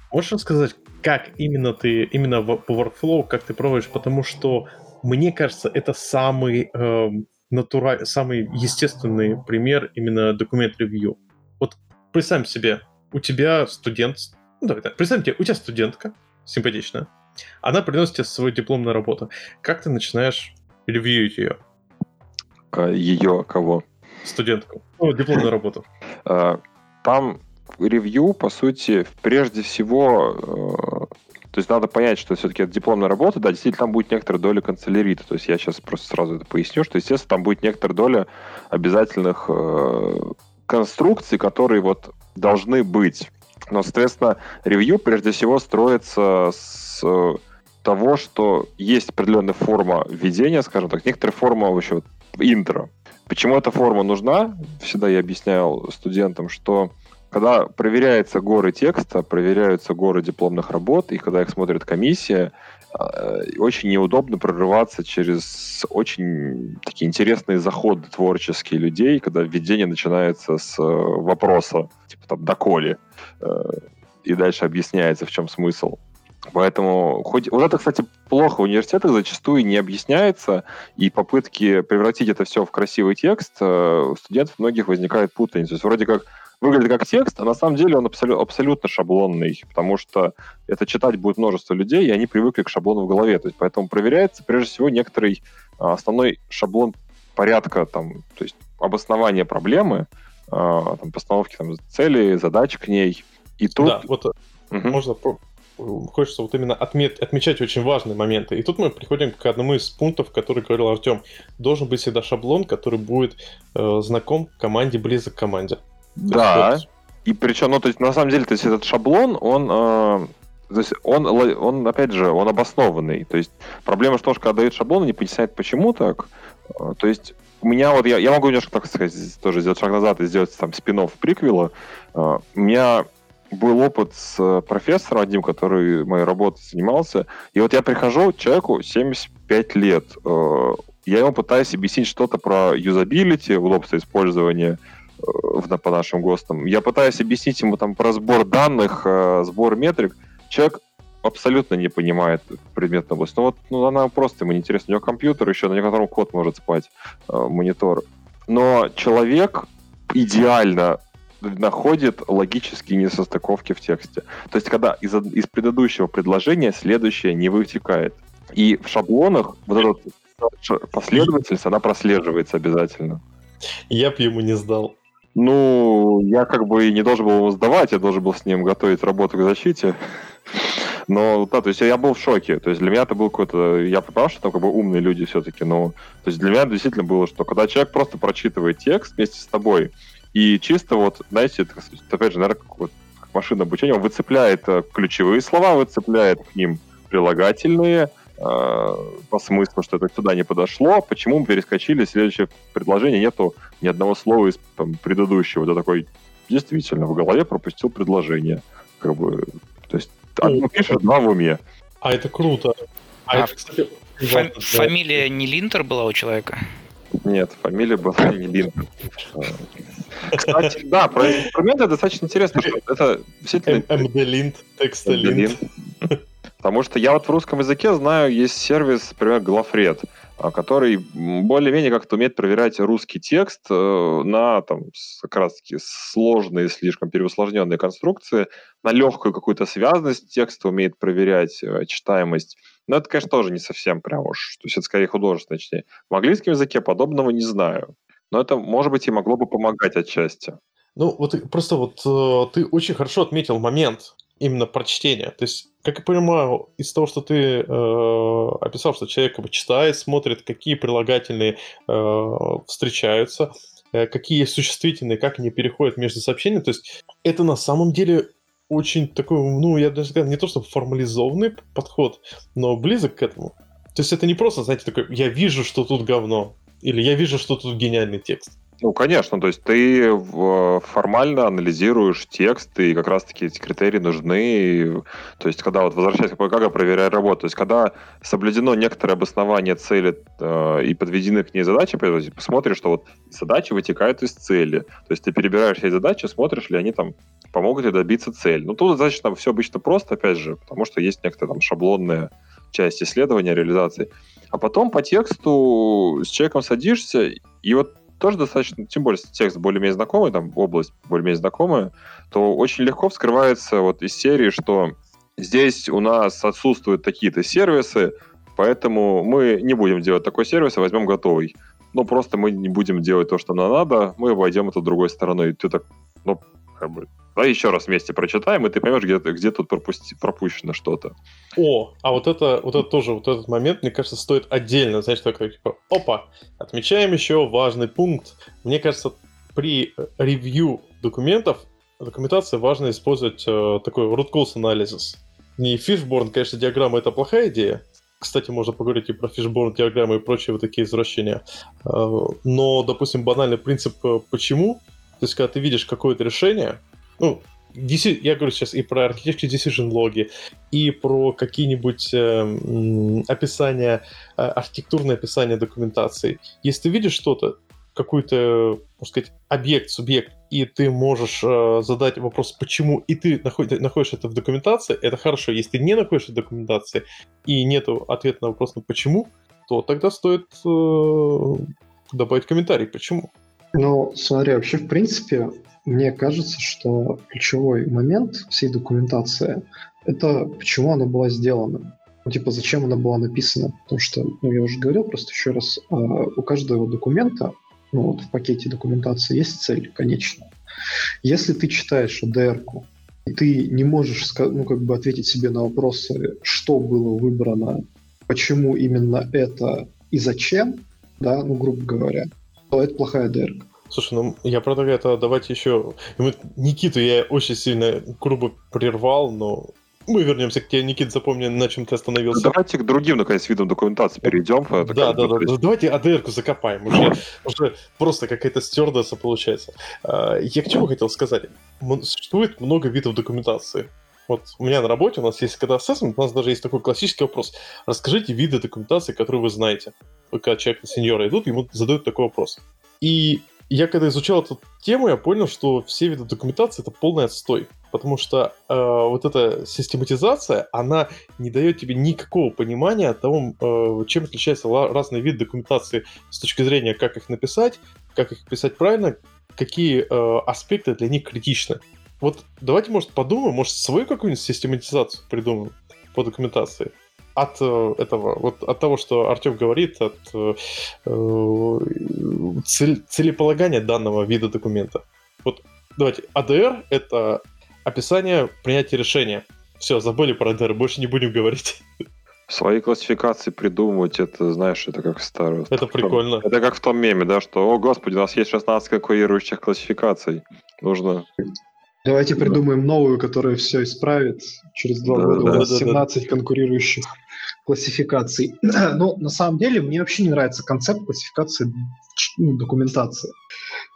Можешь рассказать, как именно ты, именно по workflow, как ты проводишь? Потому что, мне кажется, это самый, э, натура... самый естественный пример именно документ-ревью. Вот представь себе, у тебя студент, ну давай так, представь тебе, у тебя студентка, симпатичная, она приносит тебе свою дипломную работу. Как ты начинаешь ревьюить ее? А, ее кого? Студентку. Ну, дипломную работу. А, там ревью, по сути, прежде всего, э, то есть надо понять, что все-таки это дипломная работа, да, действительно там будет некоторая доля канцелярита. То есть я сейчас просто сразу это поясню, что, естественно, там будет некоторая доля обязательных э, конструкций, которые вот должны быть. Но, соответственно, ревью прежде всего строится с того, что есть определенная форма введения, скажем так, некоторая форма вообще интро. Почему эта форма нужна? Всегда я объяснял студентам, что когда проверяются горы текста, проверяются горы дипломных работ, и когда их смотрит комиссия, э, очень неудобно прорываться через очень такие интересные заходы творческие людей, когда введение начинается с э, вопроса, типа там «доколе?», э, и дальше объясняется, в чем смысл. Поэтому, хоть вот это, кстати, плохо в университетах зачастую не объясняется, и попытки превратить это все в красивый текст, э, у студентов многих возникает путаница. То есть вроде как выглядит как текст, а на самом деле он абсолю- абсолютно шаблонный, потому что это читать будет множество людей, и они привыкли к шаблону в голове. То есть поэтому проверяется прежде всего некоторый а, основной шаблон порядка, там, то есть обоснование проблемы, а, там, постановки там, цели, задач к ней. И тут... Да, вот угу. можно хочется вот именно отмет, отмечать очень важные моменты. И тут мы приходим к одному из пунктов, который говорил Артем. Должен быть всегда шаблон, который будет э, знаком команде, близок к команде. Да. Вот... И причем, ну, то есть, на самом деле, то есть, этот шаблон, он, э, то есть, он, он, опять же, он обоснованный. То есть, проблема в том, что когда дают шаблон, не поясняет, почему так. Э, то есть, у меня вот, я, я могу немножко, так сказать, тоже сделать шаг назад и сделать там спин приквела. Uh, у меня был опыт с э, профессором одним, который моей работой занимался. И вот я прихожу, человеку 75 лет. Э, я ему пытаюсь объяснить что-то про юзабилити, удобство использования э, по нашим ГОСТам. Я пытаюсь объяснить ему там про сбор данных, сбор метрик. Человек абсолютно не понимает предметную область. Ну вот ну, она просто ему не интересна. У него компьютер еще, на котором код может спать, монитор. Но человек идеально находит логические несостыковки в тексте. То есть, когда из, из предыдущего предложения следующее не вытекает. И в шаблонах вот эта последовательность, она прослеживается обязательно. Я бы ему не сдал. Ну, я как бы и не должен был его сдавать, я должен был с ним готовить работу к защите. Но, да, то есть я был в шоке. То есть для меня это был какой-то... Я понимал, что там как бы умные люди все-таки, но... То есть для меня действительно было, что когда человек просто прочитывает текст вместе с тобой, и чисто вот, знаете, это, опять же, наверное, как, вот, как машина обучения, он выцепляет э, ключевые слова, выцепляет к ним прилагательные, э, по смыслу, что это сюда не подошло, почему мы перескочили, следующее предложение, нету ни одного слова из там, предыдущего. Это такой, действительно, в голове пропустил предложение. Как бы, то есть, одно пишет, два в уме. А это круто. А, а это, кстати, фа- фамилия не Линтер была у человека? Нет, фамилия была не Линтер. Кстати, да, про инструменты достаточно интересно. Это действительно... TextLint. Потому что я вот в русском языке знаю, есть сервис, например, Glafred, а, который более-менее как-то умеет проверять русский текст э, на там, как раз-таки сложные, слишком переусложненные конструкции, на легкую какую-то связность текста умеет проверять э, читаемость. Но это, конечно, тоже не совсем прям уж, то есть это скорее художественное чтение. В английском языке подобного не знаю. Но это, может быть, и могло бы помогать отчасти. Ну, вот просто вот э, ты очень хорошо отметил момент именно прочтения. То есть как я понимаю, из того, что ты э, описал, что человек как бы, читает, смотрит, какие прилагательные э, встречаются, э, какие существительные, как они переходят между сообщениями, то есть это на самом деле очень такой, ну, я даже сказал, не то чтобы формализованный подход, но близок к этому. То есть это не просто, знаете, такой, я вижу, что тут говно, или я вижу, что тут гениальный текст. Ну, конечно, то есть ты формально анализируешь текст, и как раз-таки эти критерии нужны. То есть, когда вот возвращаясь к как проверяю работу, то есть, когда соблюдено некоторое обоснование цели э, и подведены к ней задачи, посмотришь, что вот задачи вытекают из цели. То есть ты перебираешь эти задачи, смотришь ли они там помогут тебе добиться цели. Ну, тут достаточно все обычно просто, опять же, потому что есть некоторая там шаблонная часть исследования, реализации. А потом по тексту с человеком садишься, и вот тоже достаточно, тем более текст более-менее знакомый, там область более-менее знакомая, то очень легко вскрывается вот из серии, что здесь у нас отсутствуют такие-то сервисы, поэтому мы не будем делать такой сервис, а возьмем готовый. Ну, просто мы не будем делать то, что нам надо, мы обойдем это другой стороной. И ты так, ну, как бы, Давай еще раз вместе прочитаем, и ты поймешь, где, где тут пропусти, пропущено что-то. О, а вот это, вот это тоже, вот этот момент, мне кажется, стоит отдельно, знаешь, такой, типа, опа, отмечаем еще важный пункт. Мне кажется, при ревью документов, документации важно использовать э, такой root cause analysis. Не fishborn, конечно, диаграмма это плохая идея, кстати, можно поговорить и про фишборн диаграммы и прочие вот такие извращения. Э, но, допустим, банальный принцип э, «почему?» То есть, когда ты видишь какое-то решение, ну, я говорю сейчас и про Architecture Decision логи, и про какие-нибудь э, описания, э, архитектурное описание документации. Если ты видишь что-то, какой-то, можно сказать, объект, субъект, и ты можешь э, задать вопрос, почему, и ты находишь, находишь это в документации, это хорошо. Если ты не находишь это в документации, и нет ответа на вопрос на почему, то тогда стоит э, добавить комментарий, почему. Ну, смотри, вообще, в принципе, мне кажется, что ключевой момент всей документации — это почему она была сделана. Ну, типа, зачем она была написана. Потому что, ну, я уже говорил, просто еще раз, э, у каждого документа, ну, вот в пакете документации есть цель конечная. Если ты читаешь ADR-ку, и ты не можешь, ну, как бы ответить себе на вопросы, что было выбрано, почему именно это и зачем, да, ну, грубо говоря, это плохая ADR. Слушай, ну я предлагаю это давайте еще... Никиту я очень сильно грубо прервал, но мы вернемся к тебе, Никит, запомни, на чем ты остановился. Ну, давайте к другим, наконец, видам документации перейдем. Да, да, да, да. Давайте АДР-ку закопаем. Уже, уже просто какая-то стюардесса получается. А, я к чему хотел сказать? Существует много видов документации. Вот у меня на работе у нас есть, когда ассессмент, у нас даже есть такой классический вопрос. Расскажите виды документации, которые вы знаете. Когда человек на сеньора идут, ему задают такой вопрос. И я когда изучал эту тему, я понял, что все виды документации это полный отстой. Потому что э, вот эта систематизация, она не дает тебе никакого понимания того, э, чем отличаются разные виды документации с точки зрения, как их написать, как их писать правильно, какие э, аспекты для них критичны. Вот давайте, может, подумаем, может, свою какую-нибудь систематизацию придумаем по документации от э, этого, вот от того, что Артем говорит, от э, э, цель, целеполагания данного вида документа. Вот давайте, ADR — это описание принятия решения. Все, забыли про ADR, больше не будем говорить. Свои классификации придумывать, это, знаешь, это как старое. Это прикольно. Это как в том меме, да, что, о, господи, у нас есть 16 конкурирующих классификаций. Нужно Давайте придумаем новую, которая все исправит. Через два да, года да, у нас да, 17 да. конкурирующих классификаций. Но на самом деле мне вообще не нравится концепт классификации ну, документации.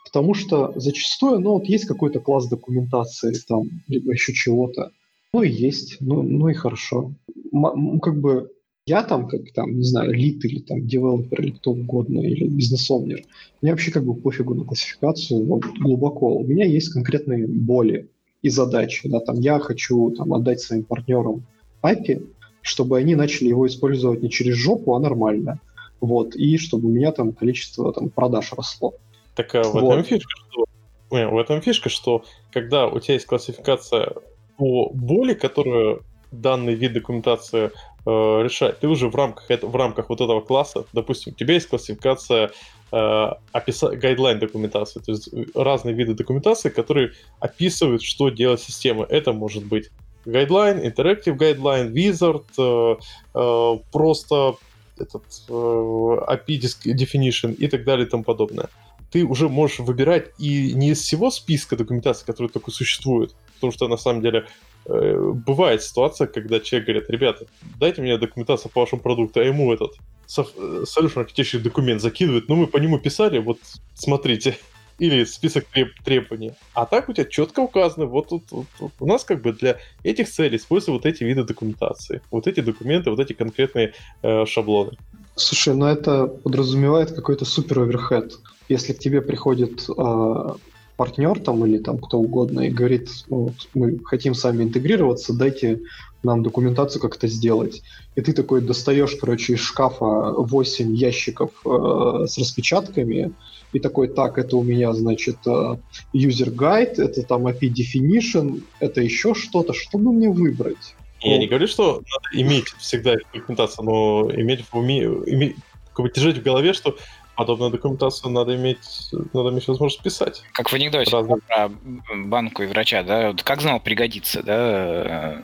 Потому что зачастую, ну вот есть какой-то класс документации, там, либо еще чего-то. Ну и есть, ну, ну и хорошо. М- как бы я там, как там, не знаю, лид или там девелопер или кто угодно, или бизнес-овнер, мне вообще как бы пофигу на классификацию вот, глубоко. У меня есть конкретные боли и задачи. Да, там, я хочу там, отдать своим партнерам API, чтобы они начали его использовать не через жопу, а нормально. Вот, и чтобы у меня там количество там, продаж росло. Так а в вот. этом фишка, что в этом фишка, что когда у тебя есть классификация по боли, которую данный вид документации э, решать. Ты уже в рамках, это, в рамках вот этого класса, допустим, у тебя есть классификация э, гайдлайн документации, то есть разные виды документации, которые описывают, что делать система. Это может быть Guideline, Interactive Guideline, Wizard, э, э, просто этот э, API Definition и так далее и тому подобное. Ты уже можешь выбирать и не из всего списка документации, который только существует, потому что на самом деле э, бывает ситуация, когда человек говорит, ребята, дайте мне документацию по вашему продукту, а ему этот Solution Architecture документ закидывает, ну мы по нему писали, вот смотрите, или список треб- требований. А так у тебя четко указано, вот тут вот, вот, у нас как бы для этих целей используются вот эти виды документации, вот эти документы, вот эти конкретные э, шаблоны. Слушай, ну это подразумевает какой-то супер оверхед. Если к тебе приходит э, партнер там или там кто угодно и говорит, ну, вот, мы хотим сами интегрироваться, дайте нам документацию, как это сделать. И ты такой достаешь, короче, из шкафа 8 ящиков э, с распечатками, и такой, так, это у меня, значит, э, user guide, это там API definition, это еще что-то, что бы мне выбрать? Я не говорю, что надо иметь всегда документацию, но иметь в уме, иметь, как бы держать в голове, что подобную документацию надо иметь, надо иметь возможность писать. Как в анекдоте Разные. про банку и врача, да? Как знал пригодится, да?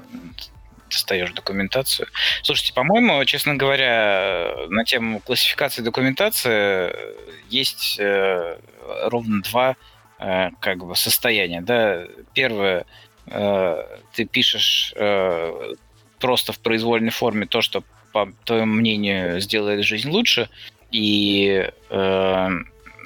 достаешь документацию. Слушайте, по-моему, честно говоря, на тему классификации документации есть э, ровно два э, как бы состояния. Да? Первое, э, ты пишешь э, просто в произвольной форме то, что, по твоему мнению, сделает жизнь лучше, и э,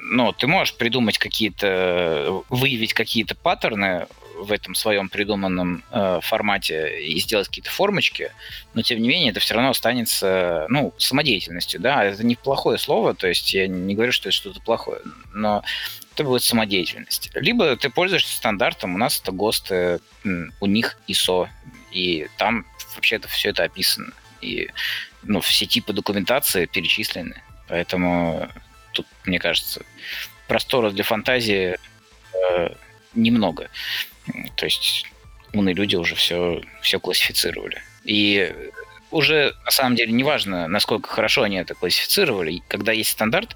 ну, ты можешь придумать какие-то, выявить какие-то паттерны в этом своем придуманном э, формате и сделать какие-то формочки, но тем не менее это все равно останется, ну, самодеятельностью, да, это не плохое слово, то есть я не говорю, что это что-то плохое, но это будет самодеятельность. Либо ты пользуешься стандартом, у нас это ГОСТы, у них ISO, и там вообще-то все это описано. И ну, все типы документации перечислены. Поэтому тут, мне кажется, простора для фантазии э, немного. То есть умные люди уже все, все классифицировали. И уже на самом деле неважно, насколько хорошо они это классифицировали. Когда есть стандарт,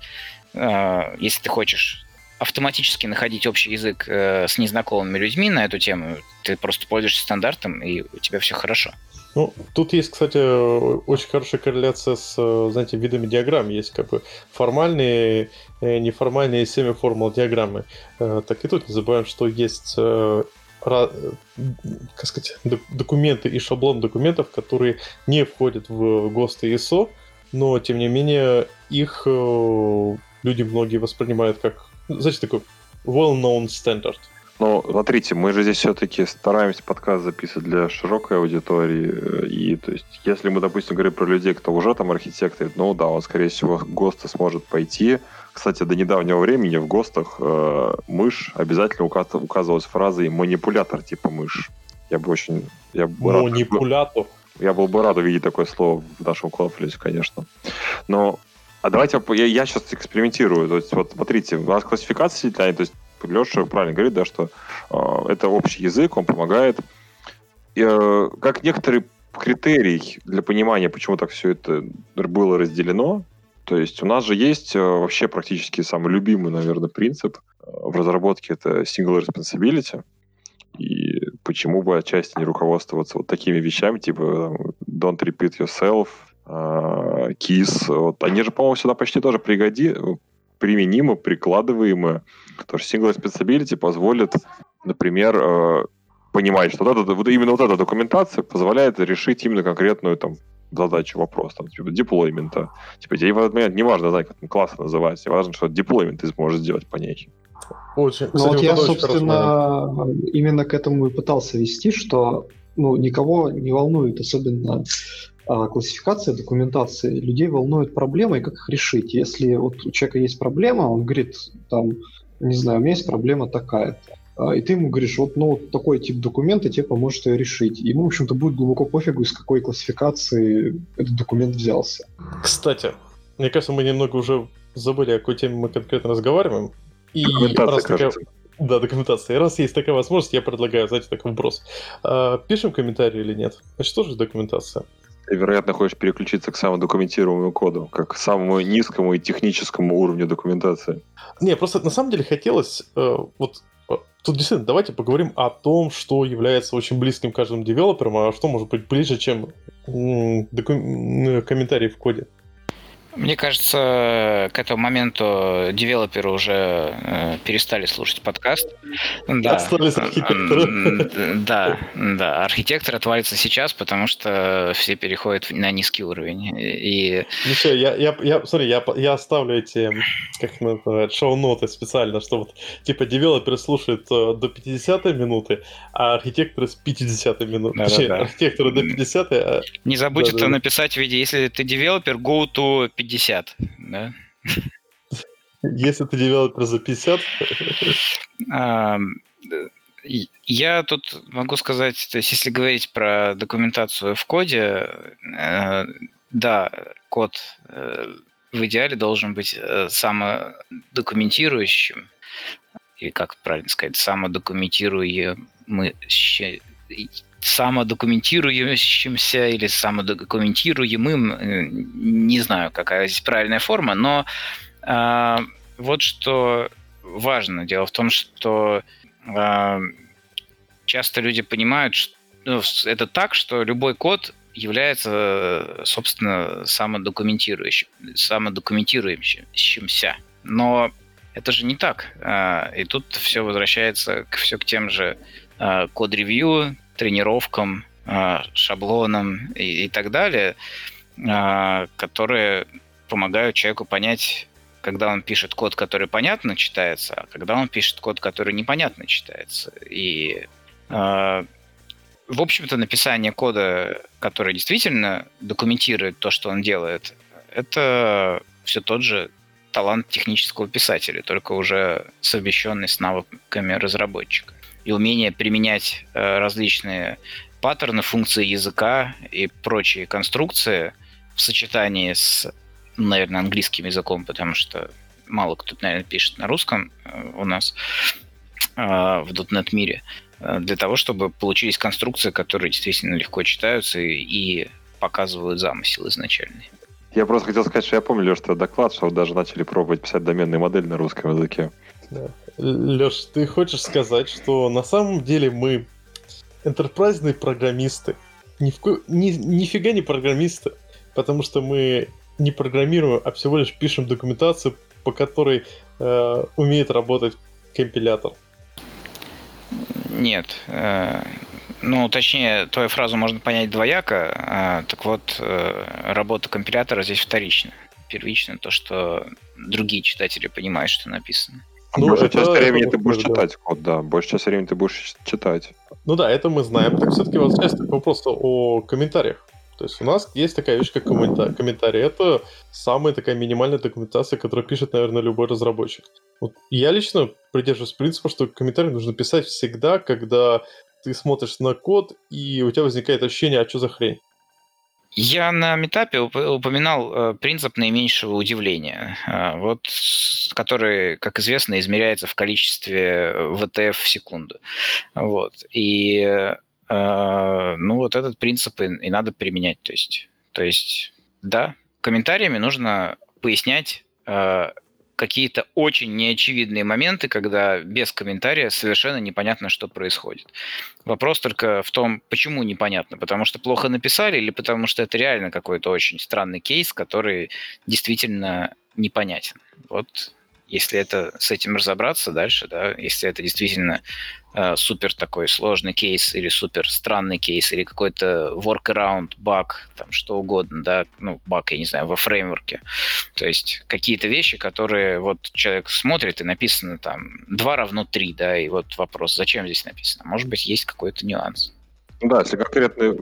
э, если ты хочешь автоматически находить общий язык э, с незнакомыми людьми на эту тему, ты просто пользуешься стандартом, и у тебя все хорошо. Ну, тут есть, кстати, очень хорошая корреляция с, знаете, видами диаграмм. Есть как бы формальные, э, неформальные семиформул диаграммы. Э, так и тут не забываем, что есть э, как сказать, документы и шаблон документов, которые не входят в ГОСТ и ISO, но, тем не менее, их люди многие воспринимают как, знаете, такой well-known standard. Ну, смотрите, мы же здесь все-таки стараемся подкаст записывать для широкой аудитории. И, то есть, если мы, допустим, говорим про людей, кто уже там архитектор, ну да, он, скорее всего, ГОСТы сможет пойти. Кстати, до недавнего времени в ГОСТах э, мышь обязательно указ- указывалась фразой «манипулятор» типа мышь. Я бы очень... Я бы Манипулятор? Рад, я был бы рад увидеть такое слово в нашем конфликте, конечно. Но а давайте я, я сейчас экспериментирую. То есть, вот смотрите, у нас классификация то есть Леша правильно говорит, да, что э, это общий язык, он помогает. И, э, как некоторый критерий для понимания, почему так все это было разделено, то есть у нас же есть э, вообще практически самый любимый, наверное, принцип э, в разработке это single responsibility. И почему бы отчасти не руководствоваться вот такими вещами, типа don't repeat yourself, uh, kiss. Вот. Они же, по-моему, сюда почти тоже пригоди, применимы, прикладываемы. Потому что single responsibility позволит, например, э, понимать, что вот, это, вот именно вот эта документация позволяет решить именно конкретную там задачу, вопрос, там, типа, деплоймента. Типа, тебе в этот момент не важно знать, как класс называется, важно, что деплоймент ты сможешь сделать по ней. Очень, ну, вот я, собственно, именно к этому и пытался вести, что ну, никого не волнует, особенно классификация документации, людей волнует проблема и как их решить. Если вот у человека есть проблема, он говорит, там, не знаю, у меня есть проблема такая-то. А, и ты ему говоришь, вот ну, такой тип документа тебе поможет ее решить. Ему, в общем-то, будет глубоко пофигу, из какой классификации этот документ взялся. Кстати, мне кажется, мы немного уже забыли, о какой теме мы конкретно разговариваем. И раз такая... Да, документация. И раз есть такая возможность, я предлагаю, знаете, такой вопрос. А, пишем комментарий или нет? А что же документация? Вероятно, хочешь переключиться к самодокументируемому коду, как к самому низкому и техническому уровню документации. Не, просто на самом деле хотелось, э, вот Тут действительно, давайте поговорим о том, что является очень близким каждым девелоперам, а что может быть ближе, чем докум... комментарии в коде. Мне кажется, к этому моменту девелоперы уже э, перестали слушать подкаст. Да. Остались архитекторы. Да, да. Архитектор отвалится сейчас, потому что все переходят на низкий уровень. И... Ну все, я, я, я, смотри, я, я оставлю эти, как называют, шоу-ноты специально, что вот, типа, девелоперы слушают э, до 50 минуты, а архитекторы с 50 минуты. Да, Точнее, да, да. архитекторы до 50 а... Не забудь да, это да. написать в виде, если ты девелопер, go to 50 50, да? Если ты девелопер за 50? Я тут могу сказать, то есть если говорить про документацию в коде, э, да, код э, в идеале должен быть э, самодокументирующим, или как правильно сказать, самодокументируемый самодокументирующимся или самодокументируемым, э, не знаю, какая здесь правильная форма, но э, вот что важно. Дело в том, что э, часто люди понимают, что ну, это так, что любой код является, собственно, самодокументирующим, самодокументирующимся. Но это же не так. А, и тут все возвращается к, все к тем же код-ревью, тренировкам, а, шаблонам и, и так далее, а, которые помогают человеку понять, когда он пишет код, который понятно читается, а когда он пишет код, который непонятно читается. И а, в общем-то, написание кода, который действительно документирует то, что он делает, это все тот же талант технического писателя, только уже совмещенный с навыками разработчика и умение применять э, различные паттерны, функции языка и прочие конструкции в сочетании с, наверное, английским языком, потому что мало кто, наверное, пишет на русском э, у нас э, в .NET мире, для того, чтобы получились конструкции, которые действительно легко читаются и, и показывают замысел изначальный. Я просто хотел сказать, что я помню, Леш, доклад, что вы даже начали пробовать писать доменные модели на русском языке. Да. Леш, ты хочешь сказать, что на самом деле мы энтерпрайзные программисты? Ни в ко... ни, нифига не программисты, потому что мы не программируем, а всего лишь пишем документацию, по которой э, умеет работать компилятор. Нет. Э, ну, точнее, твою фразу можно понять двояко. Э, так вот, э, работа компилятора здесь вторична. Первично то, что другие читатели понимают, что написано. Ну, Большую часть времени ты будешь да. читать код, да. Большую часть времени ты будешь читать. Ну да, это мы знаем. Так все-таки возвращаясь к вопросу о комментариях. То есть у нас есть такая вещь, как комментарий. комментарий. Это самая такая минимальная документация, которую пишет, наверное, любой разработчик. Вот я лично придерживаюсь принципа, что комментарий нужно писать всегда, когда ты смотришь на код, и у тебя возникает ощущение, а что за хрень? Я на метапе упоминал э, принцип наименьшего удивления, э, вот, который, как известно, измеряется в количестве ВТФ в секунду. Вот. И э, ну, вот этот принцип и, и надо применять. То есть, то есть, да, комментариями нужно пояснять какие-то очень неочевидные моменты, когда без комментария совершенно непонятно, что происходит. Вопрос только в том, почему непонятно. Потому что плохо написали или потому что это реально какой-то очень странный кейс, который действительно непонятен. Вот если это с этим разобраться дальше, да, если это действительно э, супер такой сложный кейс или супер странный кейс или какой-то workaround, баг, там что угодно, да, ну, баг, я не знаю, во фреймворке. То есть какие-то вещи, которые вот человек смотрит и написано там 2 равно 3, да, и вот вопрос, зачем здесь написано? Может быть, есть какой-то нюанс. Да, если конкретный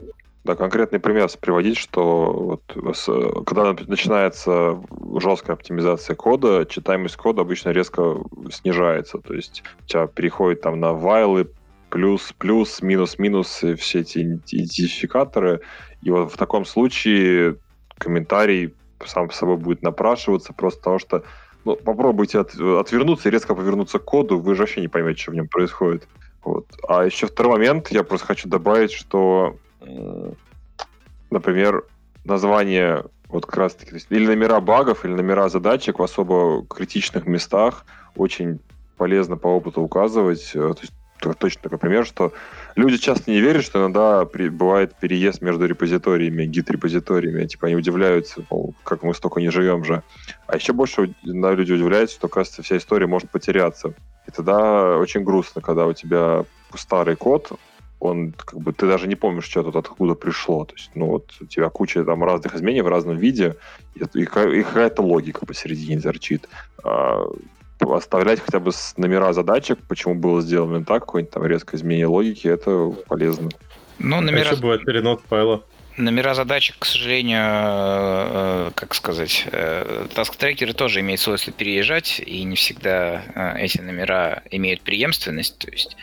да, конкретный пример приводить, что вот с, когда начинается жесткая оптимизация кода, читаемость кода обычно резко снижается. То есть у тебя переходит там на вайлы, плюс, плюс, минус, минус, и все эти идентификаторы. И вот в таком случае комментарий сам по собой будет напрашиваться, просто потому что ну, попробуйте от, отвернуться и резко повернуться к коду, вы же вообще не поймете, что в нем происходит. Вот. А еще второй момент, я просто хочу добавить, что например, название вот как раз таки, или номера багов, или номера задачек в особо критичных местах очень полезно по опыту указывать. Э, то есть точно такой пример, что люди часто не верят, что иногда при, бывает переезд между репозиториями, гид-репозиториями. Типа они удивляются, мол, как мы столько не живем же. А еще больше да, люди удивляются, что, кажется, вся история может потеряться. И тогда очень грустно, когда у тебя старый код, он как бы ты даже не помнишь, что тут откуда пришло. То есть, ну вот у тебя куча там разных изменений в разном виде, и, и, и какая-то логика посередине торчит. А, оставлять хотя бы номера задачек, почему было сделано так, какое-нибудь там резкое изменение логики, это полезно. Ну, номера... А еще бывает перенос файла. Номера задачек, к сожалению, э, как сказать, таск-трекеры тоже имеют свойство переезжать, и не всегда э, эти номера имеют преемственность. То есть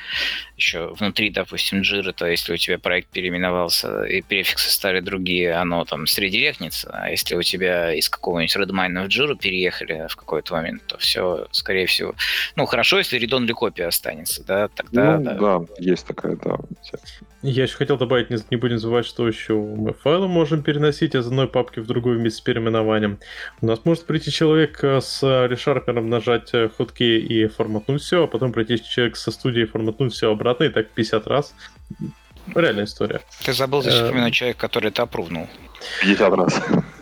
еще внутри, допустим, Jira, то если у тебя проект переименовался и префиксы стали другие, оно там средиректнется. А если у тебя из какого-нибудь Redmine в Jira переехали в какой-то момент, то все, скорее всего... Ну, хорошо, если read-only копия останется, да, тогда... Ну, да, да есть такая, да. Я еще хотел добавить, не, не будем забывать, что еще мы файлы можем переносить из одной папки в другую вместе с переименованием. У нас может прийти человек э, с решарпером, нажать э, ходки и форматнуть все, а потом прийти человек со студией, форматнуть все обратно, и так 50 раз. Реальная история. Ты забыл здесь именно человек, который это опрувнул. 50 раз.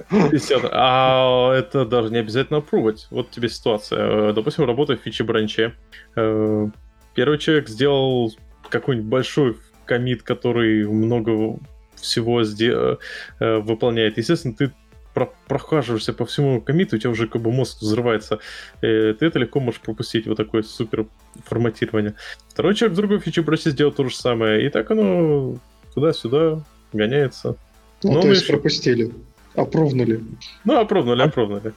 50. А это даже не обязательно опрувать. Вот тебе ситуация. Э, допустим, работаю в фиче бранче. Первый человек сделал какой-нибудь большой комит, который много всего сде- э, выполняет. Естественно, ты про- прохаживаешься по всему комиту, у тебя уже как бы мозг взрывается. Э, ты это легко можешь пропустить, вот такое супер форматирование. Второй человек в другой фиче бросит сделать то же самое, и так оно туда-сюда гоняется. Ну, Но то есть еще... пропустили. Опровнули. Ну, опровнули, опровнули.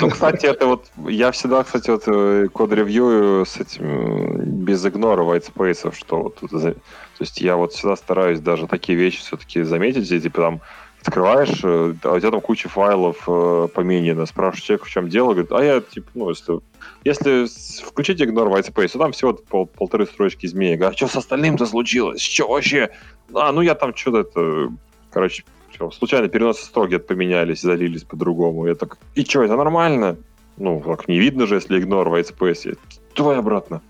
Ну, кстати, это вот... Я всегда, кстати, вот э, код-ревью с этим без игнора white space, что вот тут... То есть я вот всегда стараюсь даже такие вещи все-таки заметить, и типа там открываешь, э, а у тебя там куча файлов э, поменено, спрашиваешь человека, в чем дело, говорит, а я, типа, ну, если, если включить ignore white space, то там всего пол, полторы строчки изменений. А что с остальным-то случилось? Что вообще? А, ну я там что-то это, короче, что, случайно переносы строги поменялись, залились по-другому. Я так, и что, это нормально? Ну, так не видно же, если ignore white space. Давай обратно.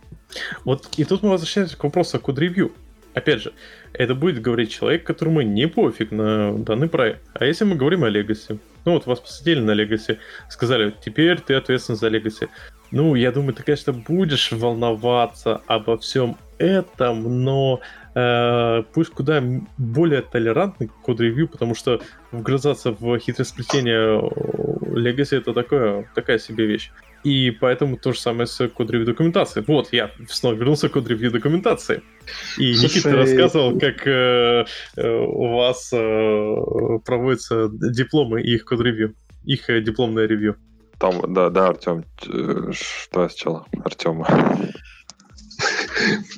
Вот и тут мы возвращаемся к вопросу о код-ревью. Опять же, это будет говорить человек, которому не пофиг на данный проект. А если мы говорим о Legacy? Ну вот вас посадили на Legacy, сказали, теперь ты ответственен за Legacy. Ну, я думаю, ты, конечно, будешь волноваться обо всем этом, но э, пусть куда более толерантный код-ревью, потому что вгрызаться в хитросплетение Legacy это такое, такая себе вещь. И поэтому то же самое с код-ревью документацией. Вот, я снова вернулся к код-ревью документации. И Слушай... Никита рассказывал, как э, э, у вас э, проводятся дипломы и их код-ревью, их э, дипломное ревью. Там, да, да, Артем, э, что сначала? Артема.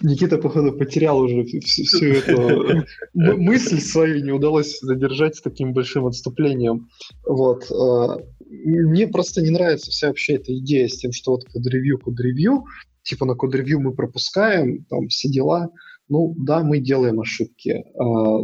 Никита, походу, потерял уже всю, всю эту мысль свою, не удалось задержать с таким большим отступлением. Вот. А, мне просто не нравится вся вообще эта идея с тем, что вот код-ревью, код-ревью, типа на код-ревью мы пропускаем, там все дела. Ну да, мы делаем ошибки. А,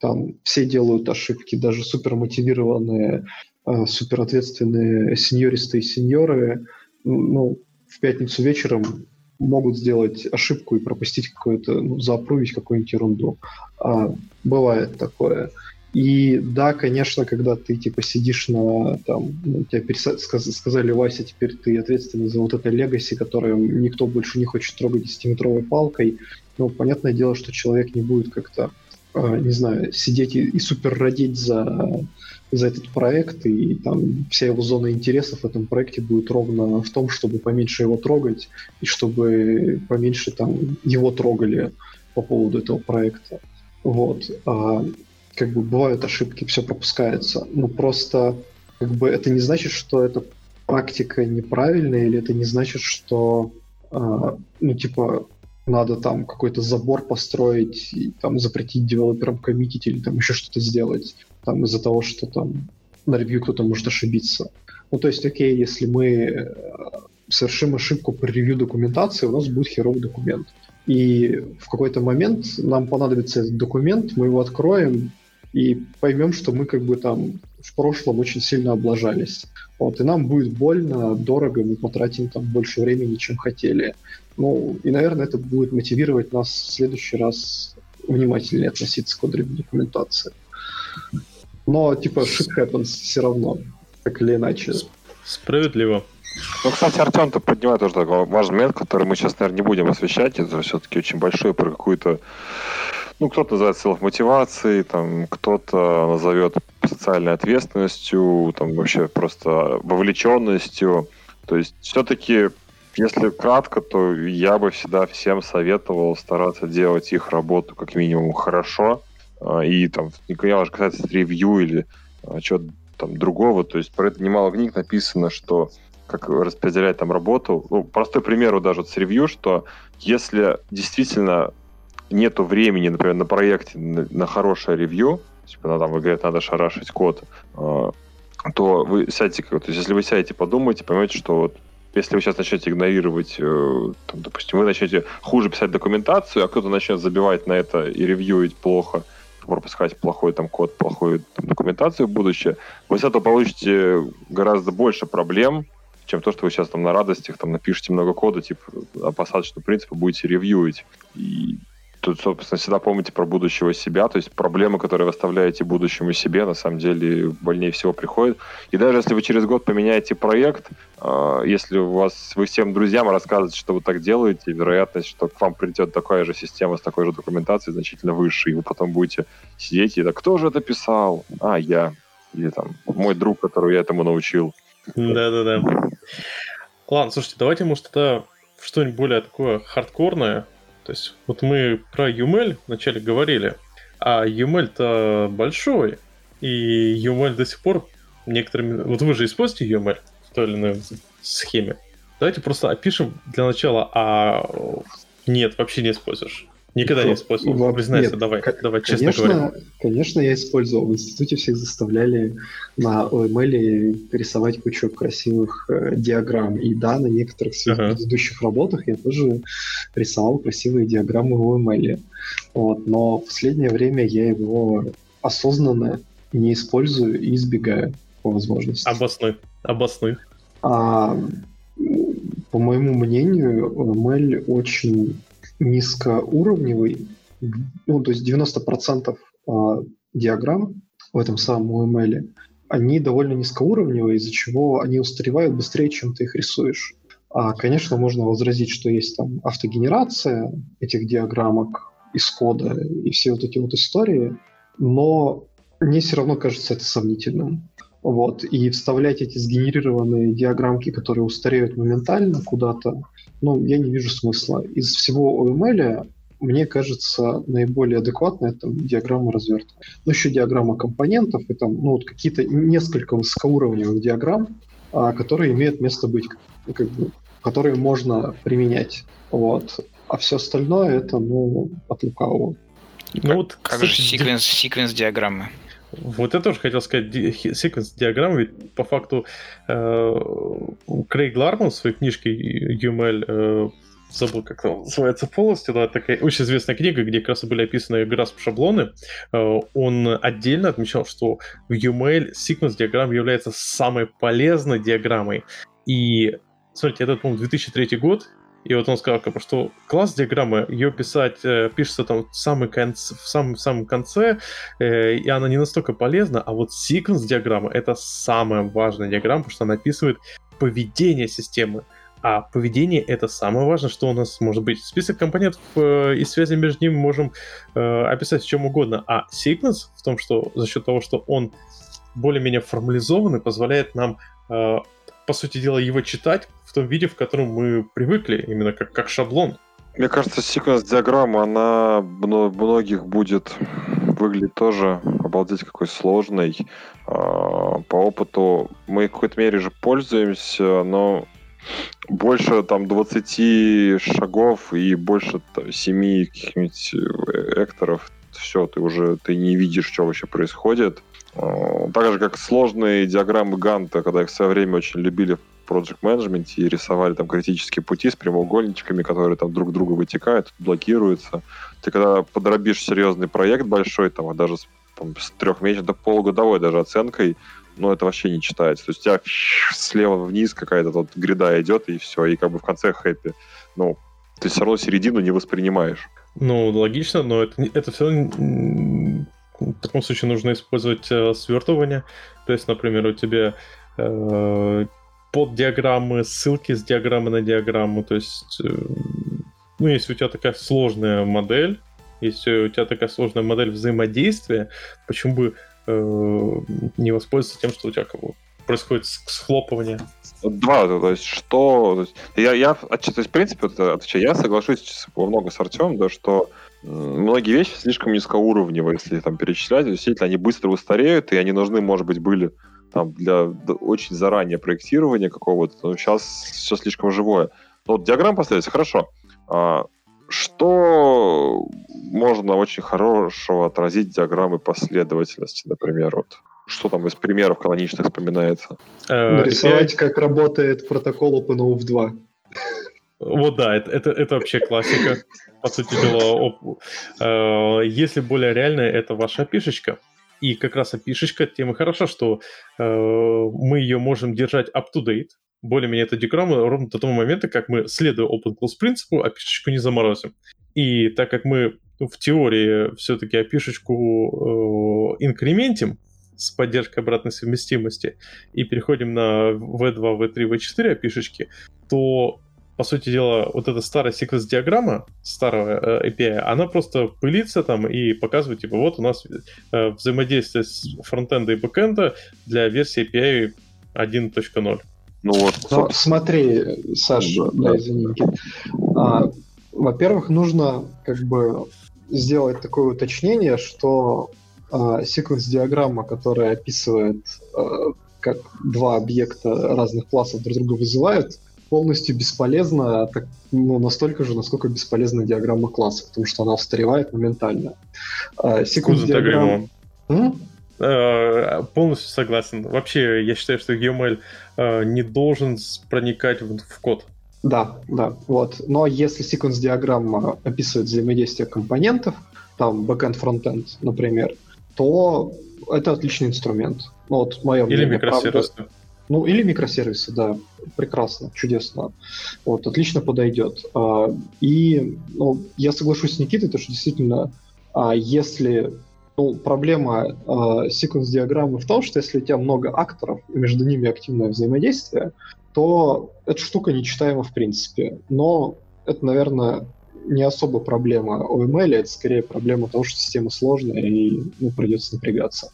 там все делают ошибки, даже супермотивированные, а, суперответственные сеньористы и сеньоры. Ну, в пятницу вечером могут сделать ошибку и пропустить какое-то, ну, заапрувить какую-нибудь ерунду. А, бывает такое. И да, конечно, когда ты типа сидишь на там, ну, тебе переса- сказали, Вася, теперь ты ответственный за вот это легаси, которое никто больше не хочет трогать десятиметровой палкой, ну, понятное дело, что человек не будет как-то, э, не знаю, сидеть и, и супер родить за, за этот проект, и там вся его зона интересов в этом проекте будет ровно в том, чтобы поменьше его трогать, и чтобы поменьше там его трогали по поводу этого проекта. Вот. А как бы бывают ошибки, все пропускается. Ну просто как бы это не значит, что эта практика неправильная, или это не значит, что э, ну типа надо там какой-то забор построить и там запретить девелоперам коммитить или там еще что-то сделать там из-за того, что там на ревью кто-то может ошибиться. Ну то есть, окей, если мы э, совершим ошибку при ревью документации, у нас будет херовый документ. И в какой-то момент нам понадобится этот документ, мы его откроем, и поймем, что мы как бы там в прошлом очень сильно облажались. Вот, и нам будет больно, дорого, мы потратим там больше времени, чем хотели. Ну, и, наверное, это будет мотивировать нас в следующий раз внимательнее относиться к кодовой документации. Но, типа, shit happens все равно, так или иначе. Справедливо. Ну, кстати, Артем, ты поднимает тоже такой важный момент, который мы сейчас, наверное, не будем освещать. Это все-таки очень большой про какую-то ну, кто-то называет селф-мотивацией, там, кто-то назовет социальной ответственностью, там, вообще просто вовлеченностью. То есть все-таки, если кратко, то я бы всегда всем советовал стараться делать их работу как минимум хорошо. А, и там, я уже касается ревью или а, чего-то там другого, то есть про это немало книг написано, что как распределять там работу. Ну, простой пример даже вот с ревью, что если действительно нету времени, например, на проекте на, на хорошее ревью, типа, ну, там, вы говорите, надо шарашить код, э, то вы сядете, то есть если вы сядете, подумаете, поймете, что вот если вы сейчас начнете игнорировать, э, там, допустим, вы начнете хуже писать документацию, а кто-то начнет забивать на это и ревьюить плохо, пропускать плохой там код, плохую там, документацию в будущее, вы с этого получите гораздо больше проблем, чем то, что вы сейчас там на радостях там напишите много кода, типа, по остаточному принципу будете ревьюить. И тут, собственно, всегда помните про будущего себя, то есть проблемы, которые вы оставляете будущему себе, на самом деле больнее всего приходят. И даже если вы через год поменяете проект, э, если у вас вы всем друзьям рассказываете, что вы так делаете, вероятность, что к вам придет такая же система с такой же документацией значительно выше, и вы потом будете сидеть и так, кто же это писал? А, я. Или там мой друг, который я этому научил. Да-да-да. Ладно, слушайте, давайте, может, это что-нибудь более такое хардкорное, то есть вот мы про UML вначале говорили, а UML-то большой, и UML до сих пор некоторыми... Вот вы же используете UML в той или иной схеме. Давайте просто опишем для начала, а нет, вообще не используешь. Никогда не использовал. Во... Признайся, Нет, давай, к- давай честно конечно, говоря. Конечно, я использовал. В институте всех заставляли на OML рисовать кучу красивых э, диаграмм. И да, на некоторых своих Ага. предыдущих работах я тоже рисовал красивые диаграммы в OML. Вот, но в последнее время я его осознанно не использую и избегаю по возможности. Обоснуй, обоснуй. А, по моему мнению, OML очень низкоуровневый. Ну, то есть 90% а, диаграмм в этом самом UML, они довольно низкоуровневые, из-за чего они устаревают быстрее, чем ты их рисуешь. А, конечно, можно возразить, что есть там автогенерация этих диаграммок из кода и все вот эти вот истории, но мне все равно кажется это сомнительным. Вот. И вставлять эти сгенерированные диаграммки, которые устареют моментально куда-то, ну, я не вижу смысла. Из всего OML, мне кажется, наиболее адекватно это диаграмма развертывания. Ну, еще диаграмма компонентов, и там, ну, вот какие-то несколько высокоуровневых диаграмм, а, которые имеют место быть, как бы, которые можно применять. Вот. А все остальное это, ну, от лукавого. Ну вот, Как же кстати, секвенс, секвенс диаграммы? Вот я тоже хотел сказать, секвенс диаграммы, ведь по факту э, Крейг Ларман в своей книжке UML, э, забыл, как она называется полностью, но это такая очень известная книга, где как раз были описаны grasp шаблоны, э, он отдельно отмечал, что в UML секвенс диаграмм является самой полезной диаграммой. И, смотрите, это, по-моему, 2003 год, и вот он сказал, бы, что класс диаграммы, ее писать, э, пишется там в, самый конц, в самом, самом конце, э, и она не настолько полезна, а вот секвенс диаграмма это самая важная диаграмма, потому что она описывает поведение системы. А поведение это самое важное, что у нас может быть. Список компонентов э, и связи между ними можем э, описать в чем угодно. А секвенс в том, что за счет того, что он более-менее формализованный, позволяет нам, э, по сути дела, его читать в том виде, в котором мы привыкли, именно как, как шаблон. Мне кажется, секвенс-диаграмма, она мно- многих будет выглядеть тоже обалдеть какой сложной. А, По опыту мы в какой-то мере же пользуемся, но больше там 20 шагов и больше там, 7 каких-нибудь э, экторов, все, ты уже ты не видишь, что вообще происходит. А, Так же, как сложные диаграммы Ганта, когда их в свое время очень любили в Project Management и рисовали там критические пути с прямоугольничками, которые там друг друга вытекают, блокируются. Ты когда подробишь серьезный проект большой, там, а даже с там, с трехмесячной до полугодовой даже оценкой, но это вообще не читается. То есть у тебя слева вниз какая-то вот гряда идет, и все, и как бы в конце хэппи. Ну, ты все равно середину не воспринимаешь. Ну, логично, но это, это все равно в таком случае нужно использовать э, свертывание. То есть, например, у тебя э, под диаграммы, ссылки с диаграммы на диаграмму. То есть, э, ну, если у тебя такая сложная модель, если у тебя такая сложная модель взаимодействия, почему бы э, не воспользоваться тем, что у тебя как происходит схлопывание? Два, то есть что... То есть, я, я, то есть, в принципе, отвечаю, я соглашусь во много с Артемом, да, что многие вещи слишком низкоуровневые, если там перечислять, действительно, они быстро устареют, и они нужны, может быть, были там для очень заранее проектирования какого-то, но сейчас все слишком живое. Ну, вот диаграмма поставить, хорошо. А, что можно очень хорошего отразить диаграммы последовательности, например, вот что там из примеров каноничных вспоминается? Э, Нарисовать, как работает протокол OpenOF 2. Вот да, это, это, это вообще классика. По сути дела, э, если более реальная, это ваша пишечка. И как раз опишечка тем и хорошо, что э, мы ее можем держать up-to-date, более-менее это диаграмма ровно до того момента, как мы, следуя open close принципу, опишечку не заморозим. И так как мы в теории все-таки опишечку э, инкрементим, с поддержкой обратной совместимости и переходим на V2, V3, V4 API шечки, то по сути дела, вот эта старая sequence диаграмма старого э, API, она просто пылится там и показывает, типа, вот у нас э, взаимодействие с фронтенда и бэкенда для версии API 1.0. Ну вот. Ну, смотри, Саша, да, да извини. А, во-первых, нужно как бы сделать такое уточнение, что а, секвенс-диаграмма, которая описывает, а, как два объекта разных классов друг друга вызывают, полностью бесполезна так, ну, настолько же, насколько бесполезна диаграмма класса, потому что она устаревает моментально. Секунд-диаграмма... Э, полностью согласен. Вообще, я считаю, что UML э, не должен проникать в, в код. Да, да, вот. Но если секвенс-диаграмма описывает взаимодействие компонентов, там backend, frontend, например, то это отличный инструмент. Ну, вот мое мнение. Или микросервисы. Правда. Ну, или микросервисы, да. Прекрасно, чудесно. Вот, отлично подойдет. А, и ну, я соглашусь с Никитой, то, что действительно, а, если ну, проблема э, секвенс-диаграммы в том, что если у тебя много акторов, и между ними активное взаимодействие, то эта штука нечитаема в принципе. Но это, наверное, не особо проблема OML, это скорее проблема того, что система сложная и ну, придется напрягаться.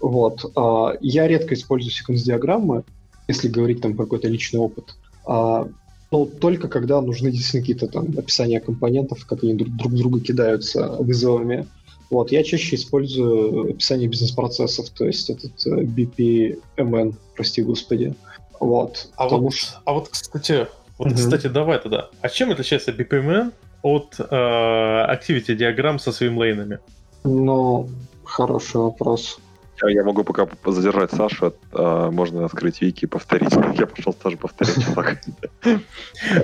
Вот. А, я редко использую секвенс-диаграммы, если говорить там про какой-то личный опыт. А, но только когда нужны действительно какие-то там описания компонентов, как они друг, друг друга кидаются вызовами. Вот, я чаще использую описание бизнес-процессов, то есть этот э, BPMN, прости господи. Вот, а, вот, что... а вот, кстати, вот, угу. кстати, давай тогда. А чем отличается BPMN от э, Activity диаграмм со своими лейнами? Ну, хороший вопрос. Я, я могу пока задержать Сашу, а, можно открыть вики и повторить. Я пошел тоже повторять.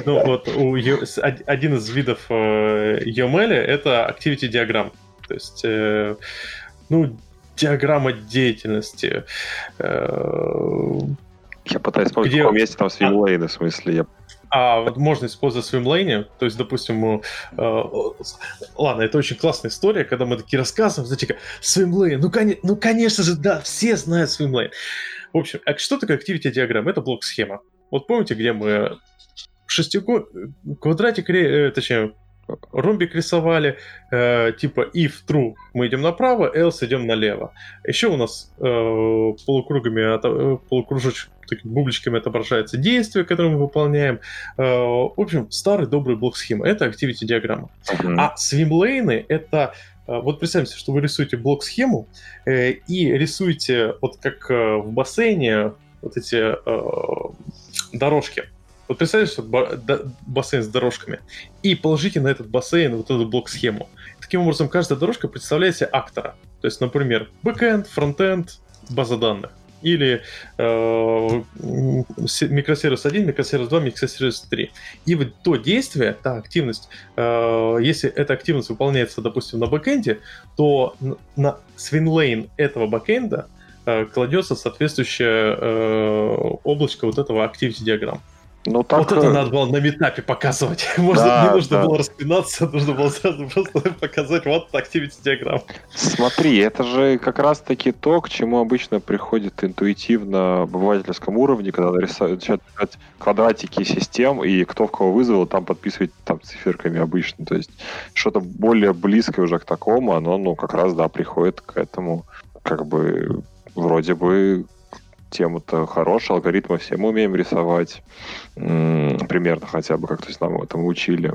Ну вот, у, один из видов э, UML это Activity диаграмм. То есть, э, ну, диаграмма деятельности. Э, я пытаюсь вспомнить, где... в каком месте там свимлейны, в смысле, я а вот можно использовать свимлейне, то есть, допустим, э, ладно, это очень классная история, когда мы такие рассказываем, как свимлейн, ну, кон- ну, конечно же, да, все знают свимлейн. В общем, а что такое activity диаграмма? Это блок-схема. Вот помните, где мы шестику... квадратик, э, точнее, ромбик рисовали, э, типа if true мы идем направо, else идем налево. Еще у нас э, полукругами, э, полукружоч, такими бубличками отображается действие, которое мы выполняем. Э, в общем, старый добрый блок схемы. Это activity диаграмма. Mm-hmm. А свимлейны это э, вот представьте, что вы рисуете блок-схему э, и рисуете вот как э, в бассейне вот эти э, дорожки. Вот представьте, что бассейн с дорожками, и положите на этот бассейн вот эту блок-схему. Таким образом, каждая дорожка представляет себе актора. То есть, например, бэкэнд, фронтенд, база данных. или э, микросервис 1, микросервис 2, микросервис 3. И вот то действие, та активность, э, если эта активность выполняется, допустим, на бэкэнде, то на swimlane этого бэкэнда э, кладется соответствующее э, облачко вот этого activity диаграмм. Ну, так... Вот это надо было на метапе показывать. Может, да, не нужно да. было распинаться, нужно было сразу просто показать вот activity диаграмм. Смотри, это же как раз-таки то, к чему обычно приходит интуитивно в обывательском уровне, когда рисуют квадратики систем, и кто в кого вызвал, там подписывать там циферками обычно. То есть что-то более близкое уже к такому, оно, ну, как раз, да, приходит к этому, как бы, вроде бы тему-то хорошая, алгоритмы все мы умеем рисовать, примерно хотя бы, как то есть нам этому учили.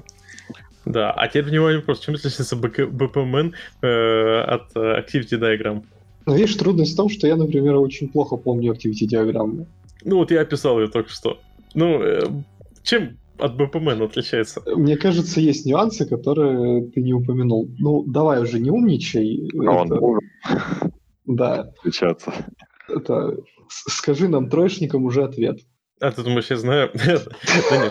Да, а теперь внимание вопрос, чем отличается BPMN э, от э, Activity Diagram? Ну, видишь, трудность в том, что я, например, очень плохо помню Activity диаграммы. Ну, вот я описал ее только что. Ну, э, чем от BPMN отличается? Мне кажется, есть нюансы, которые ты не упомянул. Ну, давай уже не умничай. Но это... он Да. Отличаться. Это скажи нам, троечникам, уже ответ. А ты думаешь, я знаю? Да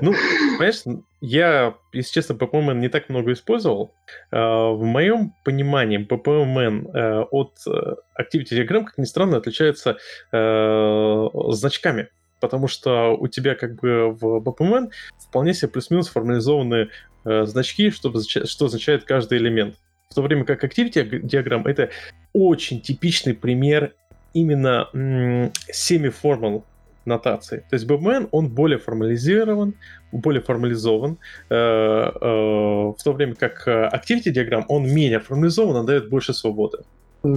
Ну, понимаешь, я, если честно, PPMN не так много использовал. А, в моем понимании PPMN э, от э, Activity Diagram, как ни странно, отличается э, значками. Потому что у тебя как бы в BPMN вполне себе плюс-минус формализованные значки, что, что означает каждый элемент. В то время как Activity Diagram — это очень типичный пример именно semi-formal нотации. То есть BMN, он более формализирован, более формализован, э, э, в то время как э, Activity диаграмм, он менее формализован, он дает больше свободы.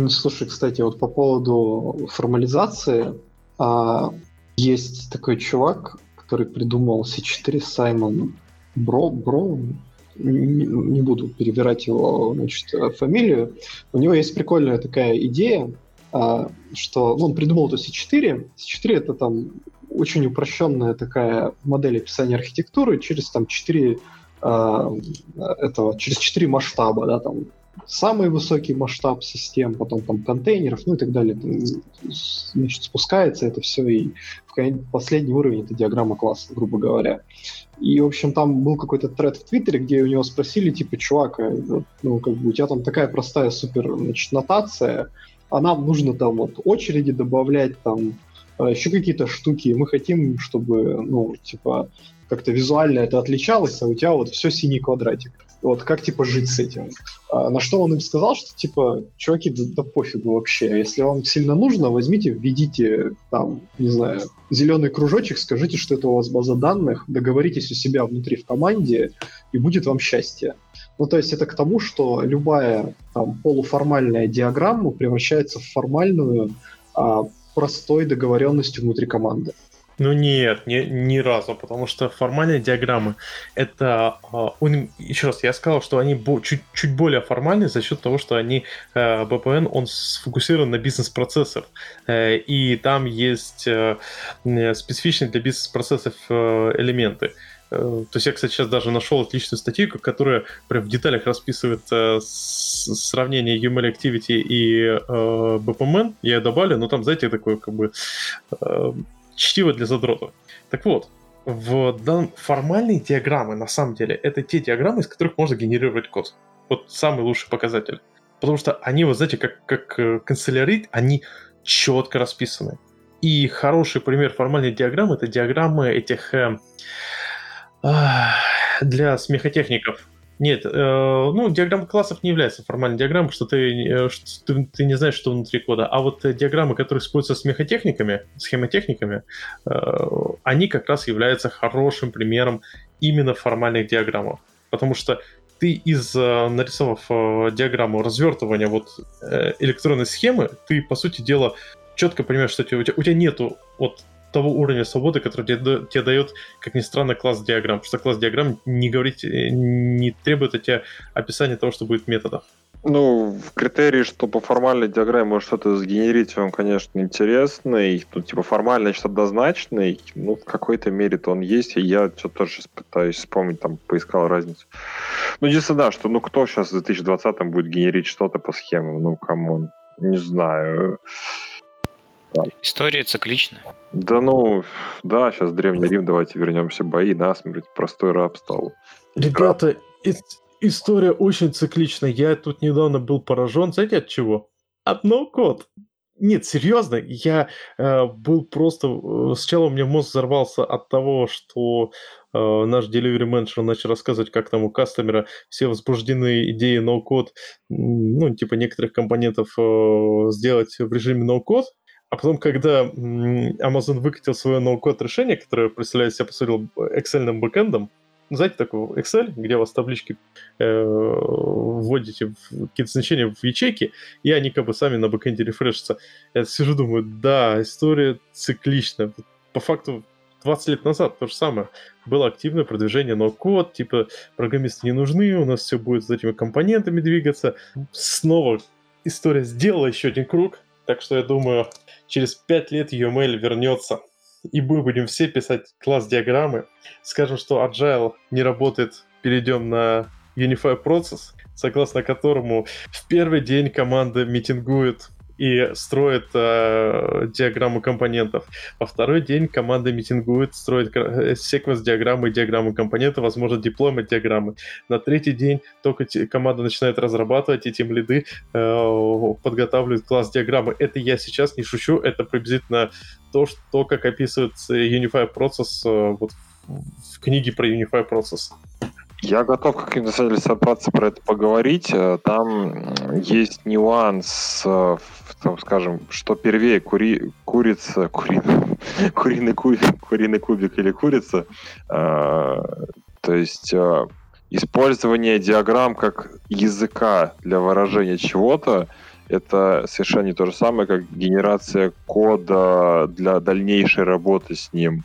Слушай, кстати, вот по поводу формализации, а, есть такой чувак, который придумал C4, Саймон Бро, Бро, не, не буду перебирать его значит, фамилию. У него есть прикольная такая идея, что ну, он придумал эту C4. C4 это там очень упрощенная такая модель описания архитектуры через там 4 а, этого, через 4 масштаба, да, там самый высокий масштаб систем, потом там контейнеров, ну и так далее. Значит, спускается это все, и в последний уровень это диаграмма класса, грубо говоря. И, в общем, там был какой-то тред в Твиттере, где у него спросили, типа, чувак, а, ну, как бы у тебя там такая простая супер, значит, нотация, а нам нужно там вот очереди добавлять, там а, еще какие-то штуки. Мы хотим, чтобы, ну, типа, как-то визуально это отличалось, а у тебя вот все синий квадратик. Вот как, типа, жить с этим? А, на что он им сказал, что, типа, чуваки, да, да пофигу вообще. Если вам сильно нужно, возьмите, введите, там, не знаю, зеленый кружочек, скажите, что это у вас база данных, договоритесь у себя внутри в команде, и будет вам счастье. Ну, то есть это к тому, что любая там, полуформальная диаграмма превращается в формальную а, простой договоренностью внутри команды. Ну нет, ни, ни разу, потому что формальные диаграммы это а, он, еще раз, я сказал, что они чуть, чуть более формальны за счет того, что они э, BPN он сфокусирован на бизнес-процессах, э, и там есть э, специфичные для бизнес-процессов элементы. То есть я, кстати, сейчас даже нашел отличную статью, которая прям в деталях расписывает э, сравнение UML Activity и э, BPMN. Я ее добавлю, но там, знаете, такое как бы э, чтиво для задротов. Так вот, в дан... формальные диаграммы, на самом деле, это те диаграммы, из которых можно генерировать код. Вот самый лучший показатель. Потому что они, вот знаете, как, как э, канцелярит, они четко расписаны. И хороший пример формальной диаграммы это диаграммы этих э, для смехотехников. Нет, э, ну, диаграмма классов не является формальной диаграммой, что ты, э, что ты, ты не знаешь, что внутри кода. А вот э, диаграммы, которые используются смехотехниками, схемотехниками, э, они как раз являются хорошим примером именно формальных диаграмм. Потому что ты из э, нарисовав диаграмму развертывания вот электронной схемы, ты, по сути дела, четко понимаешь, что у тебя, у тебя нету вот того уровня свободы, который тебе, тебе дает, как ни странно, класс диаграмм. Потому что класс диаграмм не говорить, э, не требует от тебя описания того, что будет в методах. Ну, в критерии, что по формальной диаграмме может что-то сгенерить, вам, конечно, интересный. Ну, типа, формальный, что однозначный. Ну, в какой-то мере-то он есть, и я что-то тоже пытаюсь вспомнить, там, поискал разницу. Ну, единственное, да, что, ну, кто сейчас в 2020 будет генерить что-то по схемам? Ну, come on, не знаю. История циклична. Да ну, да, сейчас Древний Рим, давайте вернемся, бои, насмерть, простой раб стал. Ребята, история очень цикличная. Я тут недавно был поражен, знаете от чего? От no-code. Нет, серьезно, я э, был просто... Э, сначала у меня мозг взорвался от того, что э, наш delivery менеджер начал рассказывать, как там у кастомера все возбуждены идеи ноу-код, ну, типа некоторых компонентов э, сделать в режиме ноу-код, а потом, когда Amazon выкатил свое ноу-код решение, которое представляет себя, по сути, Excel бэкэндом, знаете, такой Excel, где у вас таблички э, вводите какие-то значения в ячейки, и они как бы сами на бэкэнде рефрешатся. Я сижу, думаю, да, история цикличная. По факту 20 лет назад то же самое. Было активное продвижение но-код, типа программисты не нужны, у нас все будет с этими компонентами двигаться. Снова история сделала еще один круг, так что я думаю, через 5 лет UML вернется и мы будем все писать класс-диаграммы, скажем, что Agile не работает, перейдем на Unify Process, согласно которому в первый день команда митингует и строит э, диаграмму компонентов. Во второй день команда митингует, строит э, секвенс диаграммы и диаграммы компонентов, возможно, дипломат диаграммы. На третий день только команда начинает разрабатывать, и тем лиды э, подготавливают класс диаграммы. Это я сейчас не шучу, это приблизительно то, что, как описывается Unify Process э, вот в книге про Unify Process. Я готов как на самом деле собраться про это поговорить. Э, там есть нюанс, э, там, скажем, что первее кури, курица, кури, куриный, кубик, куриный кубик или курица. То есть использование диаграмм как языка для выражения чего-то это совершенно не то же самое, как генерация кода для дальнейшей работы с ним.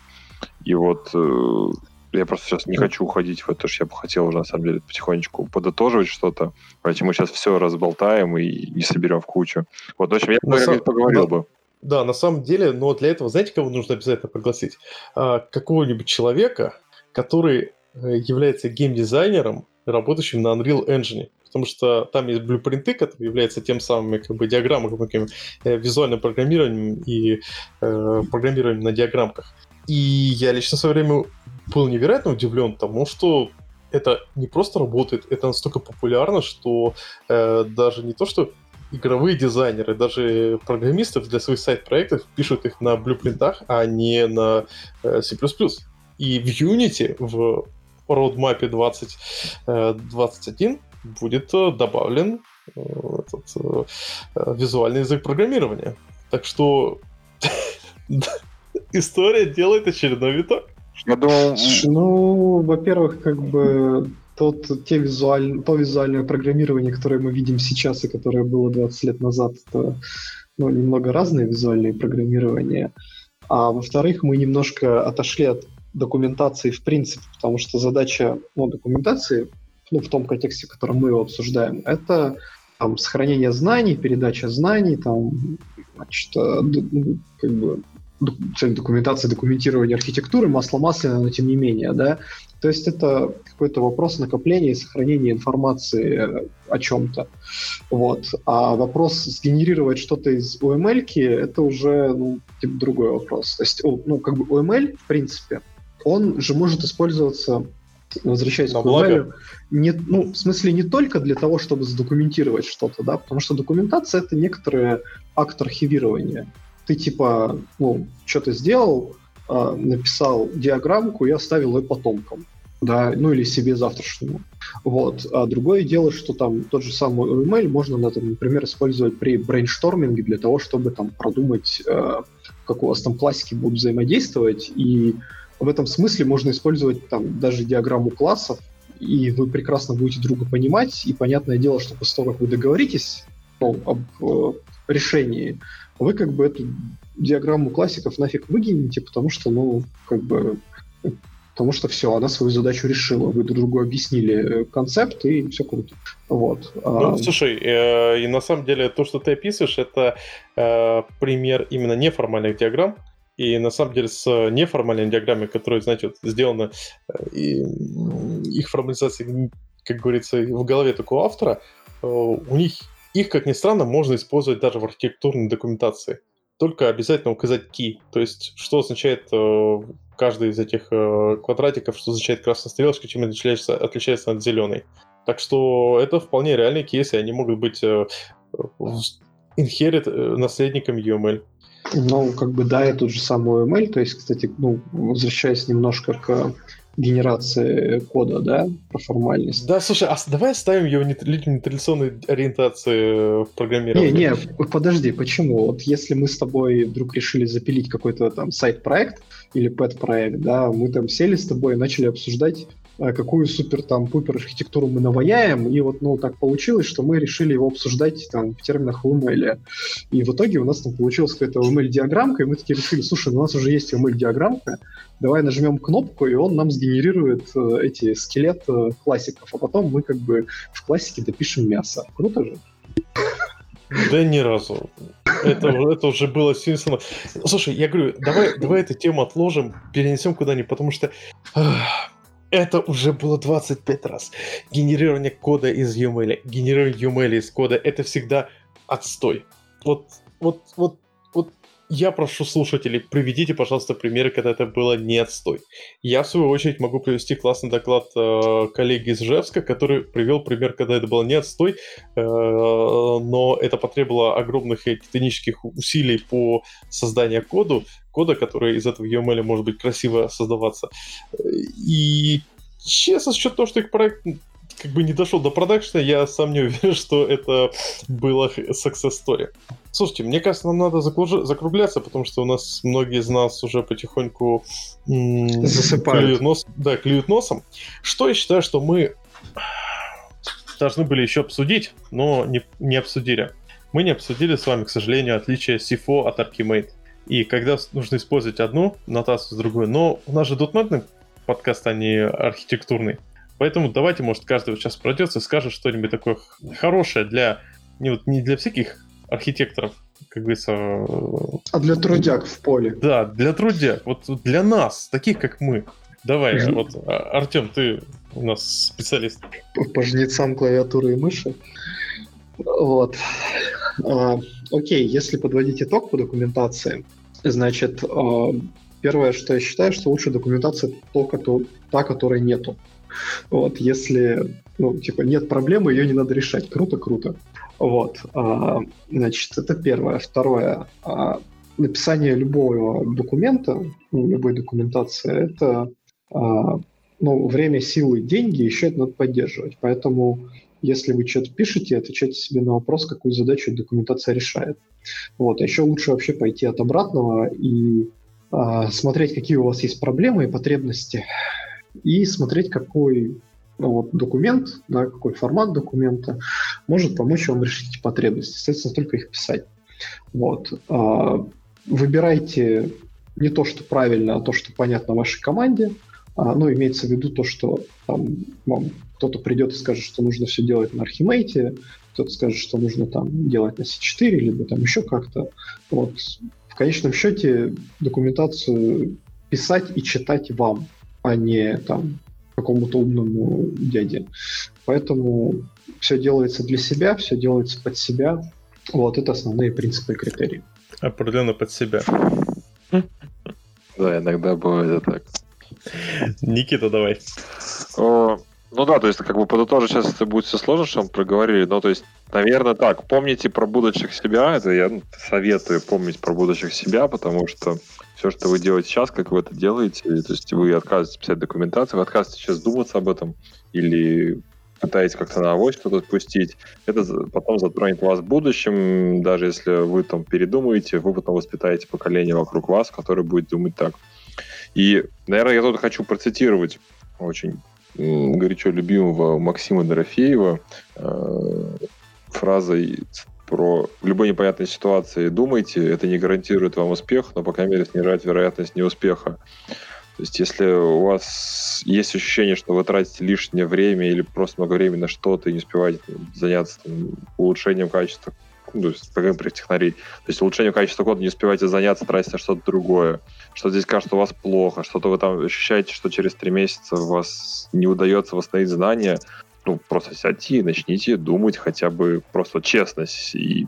И вот э, я просто сейчас не хочу уходить в это, что я бы хотел уже, на самом деле, потихонечку подытоживать что-то. Поэтому сейчас все разболтаем и не соберем в кучу. Вот, в общем, я на сам... поговорил да, бы. Да, на самом деле, но для этого, знаете, кого нужно обязательно пригласить? А, какого-нибудь человека, который э, является геймдизайнером, работающим на Unreal Engine потому что там есть блюпринты, которые являются тем самыми как бы диаграммами, э, визуальным программированием и э, программированием на диаграммках. И я лично в свое время был невероятно удивлен тому, что это не просто работает, это настолько популярно, что э, даже не то, что игровые дизайнеры, даже программисты для своих сайт-проектов пишут их на блюпринтах, а не на э, C++. И в Unity, в roadmap 2021 будет э, добавлен э, этот, э, визуальный язык программирования. Так что история делает очередной виток. Я думал... Ну, во-первых, как бы тот, те визуаль... то визуальное программирование, которое мы видим сейчас и которое было 20 лет назад, это ну, немного разные визуальные программирования. А во-вторых, мы немножко отошли от документации в принципе, потому что задача ну, документации ну, в том контексте, в котором мы его обсуждаем, это там, сохранение знаний, передача знаний, там, значит, э, ну, как бы цель документации, документирования архитектуры, масло масляное, но тем не менее, да. То есть это какой-то вопрос накопления и сохранения информации э, о чем-то. Вот. А вопрос сгенерировать что-то из UML, это уже ну, типа другой вопрос. То есть, ну, как бы UML, в принципе, он же может использоваться возвращаясь к UML, не, ну, в смысле не только для того, чтобы задокументировать что-то, да, потому что документация это некоторый акт архивирования. Ты типа, ну, что-то сделал, э, написал диаграммку и оставил ее потомкам, да, ну или себе завтрашнему. Вот. А другое дело, что там тот же самый UML можно, например, использовать при brainstorming е для того, чтобы там продумать, э, как у вас там классики будут взаимодействовать и в этом смысле можно использовать там даже диаграмму классов, и вы прекрасно будете друга понимать, и понятное дело, что после того, как вы договоритесь ну, об э, решении, вы как бы эту диаграмму классиков нафиг выкинете, потому что, ну, как бы, потому что все, она свою задачу решила, вы друг другу объяснили э, концепт, и все круто. Вот. Ну, а... слушай, э, и на самом деле то, что ты описываешь, это э, пример именно неформальных диаграмм, и на самом деле с неформальной диаграммой, которая, значит, сделана, э, и их формализация, как говорится, в голове такого автора, э, у них их, как ни странно, можно использовать даже в архитектурной документации. только обязательно указать key, то есть что означает э, каждый из этих э, квадратиков, что означает красная стрелочка, чем отличается, отличается от зеленой. Так что это вполне реальные кейсы, они могут быть э, inherit э, наследником UML. Ну, как бы да, я тот же самый UML, то есть, кстати, ну, возвращаясь немножко к генерации кода, да, про формальность. Да, слушай, а давай оставим его нетрадиционной ориентации в программировании. Не, не, подожди, почему? Вот если мы с тобой вдруг решили запилить какой-то там сайт-проект или пэт-проект, да, мы там сели с тобой и начали обсуждать Э, какую супер там пупер архитектуру мы наваяем, и вот, ну, так получилось, что мы решили его обсуждать там в терминах VML. И в итоге у нас там получилась какая-то VML-диаграммка, и мы такие решили, слушай, ну, у нас уже есть VML-диаграмка, давай нажмем кнопку, и он нам сгенерирует э, эти скелет э, классиков, а потом мы как бы в классике допишем мясо. Круто же? Да ни разу. Это, это уже было Симпсоном. Слушай, я говорю, давай, давай эту тему отложим, перенесем куда-нибудь, потому что это уже было 25 раз. Генерирование кода из UML, генерирование UML из кода, это всегда отстой. Вот, вот, вот, я прошу слушателей, приведите, пожалуйста, примеры, когда это было не отстой. Я, в свою очередь, могу привести классный доклад э, коллеги из Жевска, который привел пример, когда это было не отстой, э, но это потребовало огромных титанических усилий по созданию коду, кода, который из этого UML может быть красиво создаваться. И честно, с учетом того, что их проект как бы не дошел до продакшена, я сам не уверен, что это было success story. Слушайте, мне кажется, нам надо закругляться, потому что у нас многие из нас уже потихоньку засыпают. Клюют нос, да, клюют носом. Что я считаю, что мы должны были еще обсудить, но не, не обсудили. Мы не обсудили с вами, к сожалению, отличие SIFO от Archimate. И когда нужно использовать одну нотацию с другой. Но у нас же дотнетный подкаст, а не архитектурный. Поэтому давайте, может, каждый вот сейчас пройдется и скажет что-нибудь такое хорошее для не, вот, не для всяких архитекторов, как говорится... А для трудяг в поле. Да, для трудяг. Вот для нас, таких как мы. Давай, mm вот, а, Артем, ты у нас специалист. По жнецам клавиатуры и мыши. Вот. А, окей, если подводить итог по документации, значит, а, первое, что я считаю, что лучшая документация то, который, та, которой нету. Вот, если, ну, типа, нет проблемы, ее не надо решать. Круто, круто. Вот, а, значит, это первое. Второе, а, написание любого документа, ну, любой документации, это а, ну, время, силы, деньги, еще это надо поддерживать. Поэтому если вы что-то пишете, отвечайте себе на вопрос, какую задачу документация решает. Вот. А еще лучше вообще пойти от обратного и э, смотреть, какие у вас есть проблемы и потребности, и смотреть, какой ну, вот, документ, да, какой формат документа может помочь вам решить эти потребности. Соответственно, только их писать. Вот. Э, выбирайте не то, что правильно, а то, что понятно вашей команде. А, ну, имеется в виду то, что там вам кто-то придет и скажет, что нужно все делать на Архимейте, кто-то скажет, что нужно там делать на C4, либо там еще как-то. Вот. В конечном счете документацию писать и читать вам, а не там какому-то умному дяде. Поэтому все делается для себя, все делается под себя. Вот это основные принципы и критерии. Определенно под себя. Да, иногда бывает так. Никита, давай. О, ну да, то есть, как бы подытожить сейчас это будет все сложно, что мы проговорили, но то есть, наверное, так, помните про будущих себя, это я советую помнить про будущих себя, потому что все, что вы делаете сейчас, как вы это делаете, то есть вы отказываетесь писать документацию, вы отказываетесь сейчас думаться об этом, или пытаетесь как-то на авось что-то отпустить, это потом затронет вас в будущем, даже если вы там передумаете, вы потом воспитаете поколение вокруг вас, которое будет думать так. И, наверное, я тут хочу процитировать очень горячо любимого Максима Дорофеева э, фразой про в любой непонятной ситуации думайте, это не гарантирует вам успех, но, по крайней мере, снижает вероятность неуспеха. То есть, если у вас есть ощущение, что вы тратите лишнее время или просто много времени на что-то и не успеваете заняться там, улучшением качества ну, то есть, поговорим про технарей. То есть улучшением качества кода не успеваете заняться, тратить на что-то другое. Что здесь кажется у вас плохо, что-то вы там ощущаете, что через три месяца у вас не удается восстановить знания, ну, просто сядьте и начните думать хотя бы просто честность и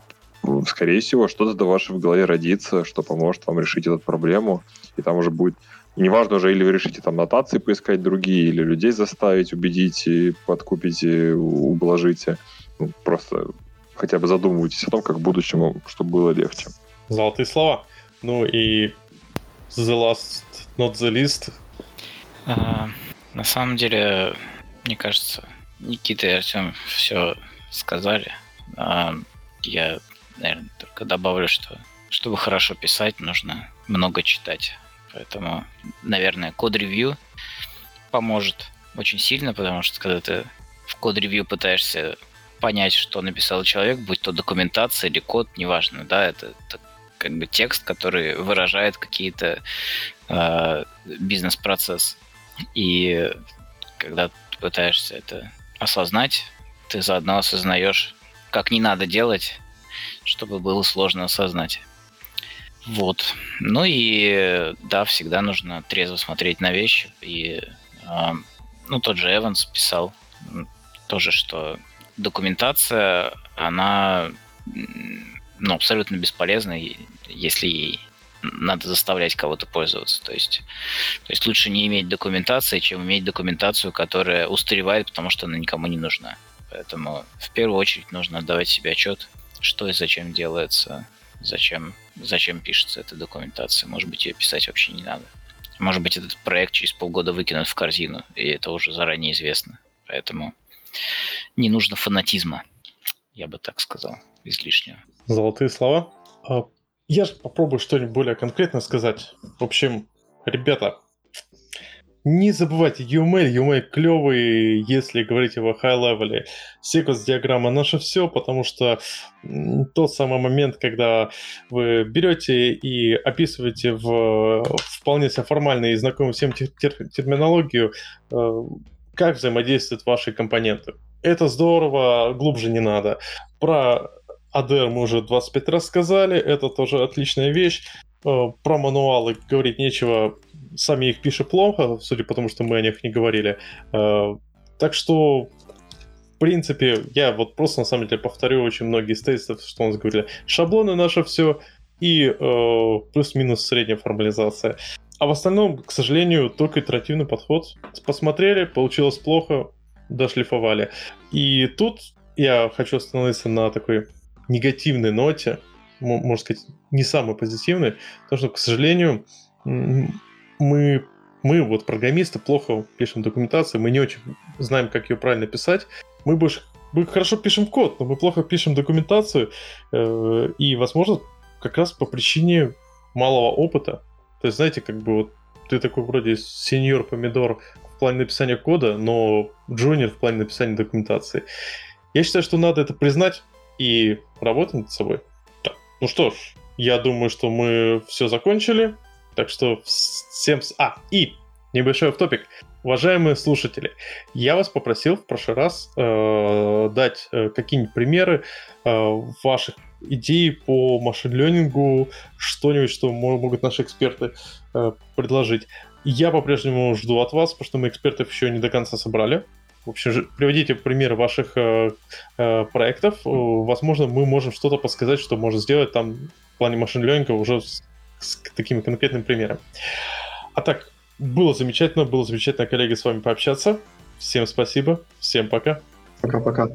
скорее всего, что-то до вашей в голове родится, что поможет вам решить эту проблему, и там уже будет неважно уже, или вы решите там нотации поискать другие, или людей заставить, убедить, подкупить, и ублажите. Ну, просто хотя бы задумывайтесь о том, как в будущем, чтобы было легче. Золотые слова. Ну и the last, not the least. А, на самом деле, мне кажется, Никита и Артем все сказали. А, я, наверное, только добавлю, что чтобы хорошо писать, нужно много читать. Поэтому, наверное, код-ревью поможет очень сильно, потому что когда ты в код-ревью пытаешься понять, что написал человек, будь то документация или код, неважно, да, это, это как бы текст, который выражает какие-то э, бизнес-процессы. И когда ты пытаешься это осознать, ты заодно осознаешь, как не надо делать, чтобы было сложно осознать. Вот. Ну и да, всегда нужно трезво смотреть на вещи. И э, ну, тот же Эванс писал тоже, что документация, она ну, абсолютно бесполезна, если ей надо заставлять кого-то пользоваться. То есть, то есть лучше не иметь документации, чем иметь документацию, которая устаревает, потому что она никому не нужна. Поэтому в первую очередь нужно отдавать себе отчет, что и зачем делается, зачем, зачем пишется эта документация. Может быть, ее писать вообще не надо. Может быть, этот проект через полгода выкинут в корзину, и это уже заранее известно. Поэтому не нужно фанатизма, я бы так сказал, излишнего. Золотые слова. Я же попробую что-нибудь более конкретно сказать. В общем, ребята, не забывайте, UML, UML клевый, если говорить его high-level. Секвенс-диаграмма наше все, потому что тот самый момент, когда вы берете и описываете в вполне себе формально и знакомую всем тер- тер- терминологию, э, как взаимодействуют ваши компоненты. Это здорово, глубже не надо. Про ADR мы уже 25 раз сказали, это тоже отличная вещь. Э, про мануалы говорить нечего, сами их пишут плохо, судя по тому, что мы о них не говорили. Э, так что, в принципе, я вот просто на самом деле повторю очень многие из тестов, что у нас говорили. Шаблоны наше все и э, плюс-минус средняя формализация. А в остальном, к сожалению, только итеративный подход. Посмотрели, получилось плохо, дошлифовали. И тут я хочу остановиться на такой негативной ноте, можно сказать, не самой позитивной, потому что, к сожалению, мы, мы вот программисты, плохо пишем документацию, мы не очень знаем, как ее правильно писать. Мы больше мы хорошо пишем код, но мы плохо пишем документацию, э, и, возможно, как раз по причине малого опыта. То есть, знаете, как бы вот ты такой вроде сеньор помидор в плане написания кода, но джуниор в плане написания документации. Я считаю, что надо это признать и работать над собой. Так, ну что ж, я думаю, что мы все закончили. Так что всем... А, и небольшой топик. Уважаемые слушатели, я вас попросил в прошлый раз э, дать э, какие-нибудь примеры э, ваших идей по машин-ленингу, что-нибудь, что могут наши эксперты э, предложить. Я по-прежнему жду от вас, потому что мы экспертов еще не до конца собрали. В общем, приводите примеры ваших э, э, проектов. Возможно, мы можем что-то подсказать, что можно сделать там в плане машин ленинга уже с, с такими конкретными примерами. А так, было замечательно, было замечательно, коллеги, с вами пообщаться. Всем спасибо, всем пока. Пока-пока.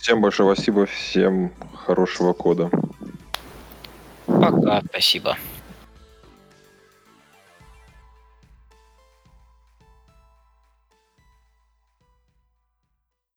Всем большое спасибо, всем хорошего кода. Пока, спасибо.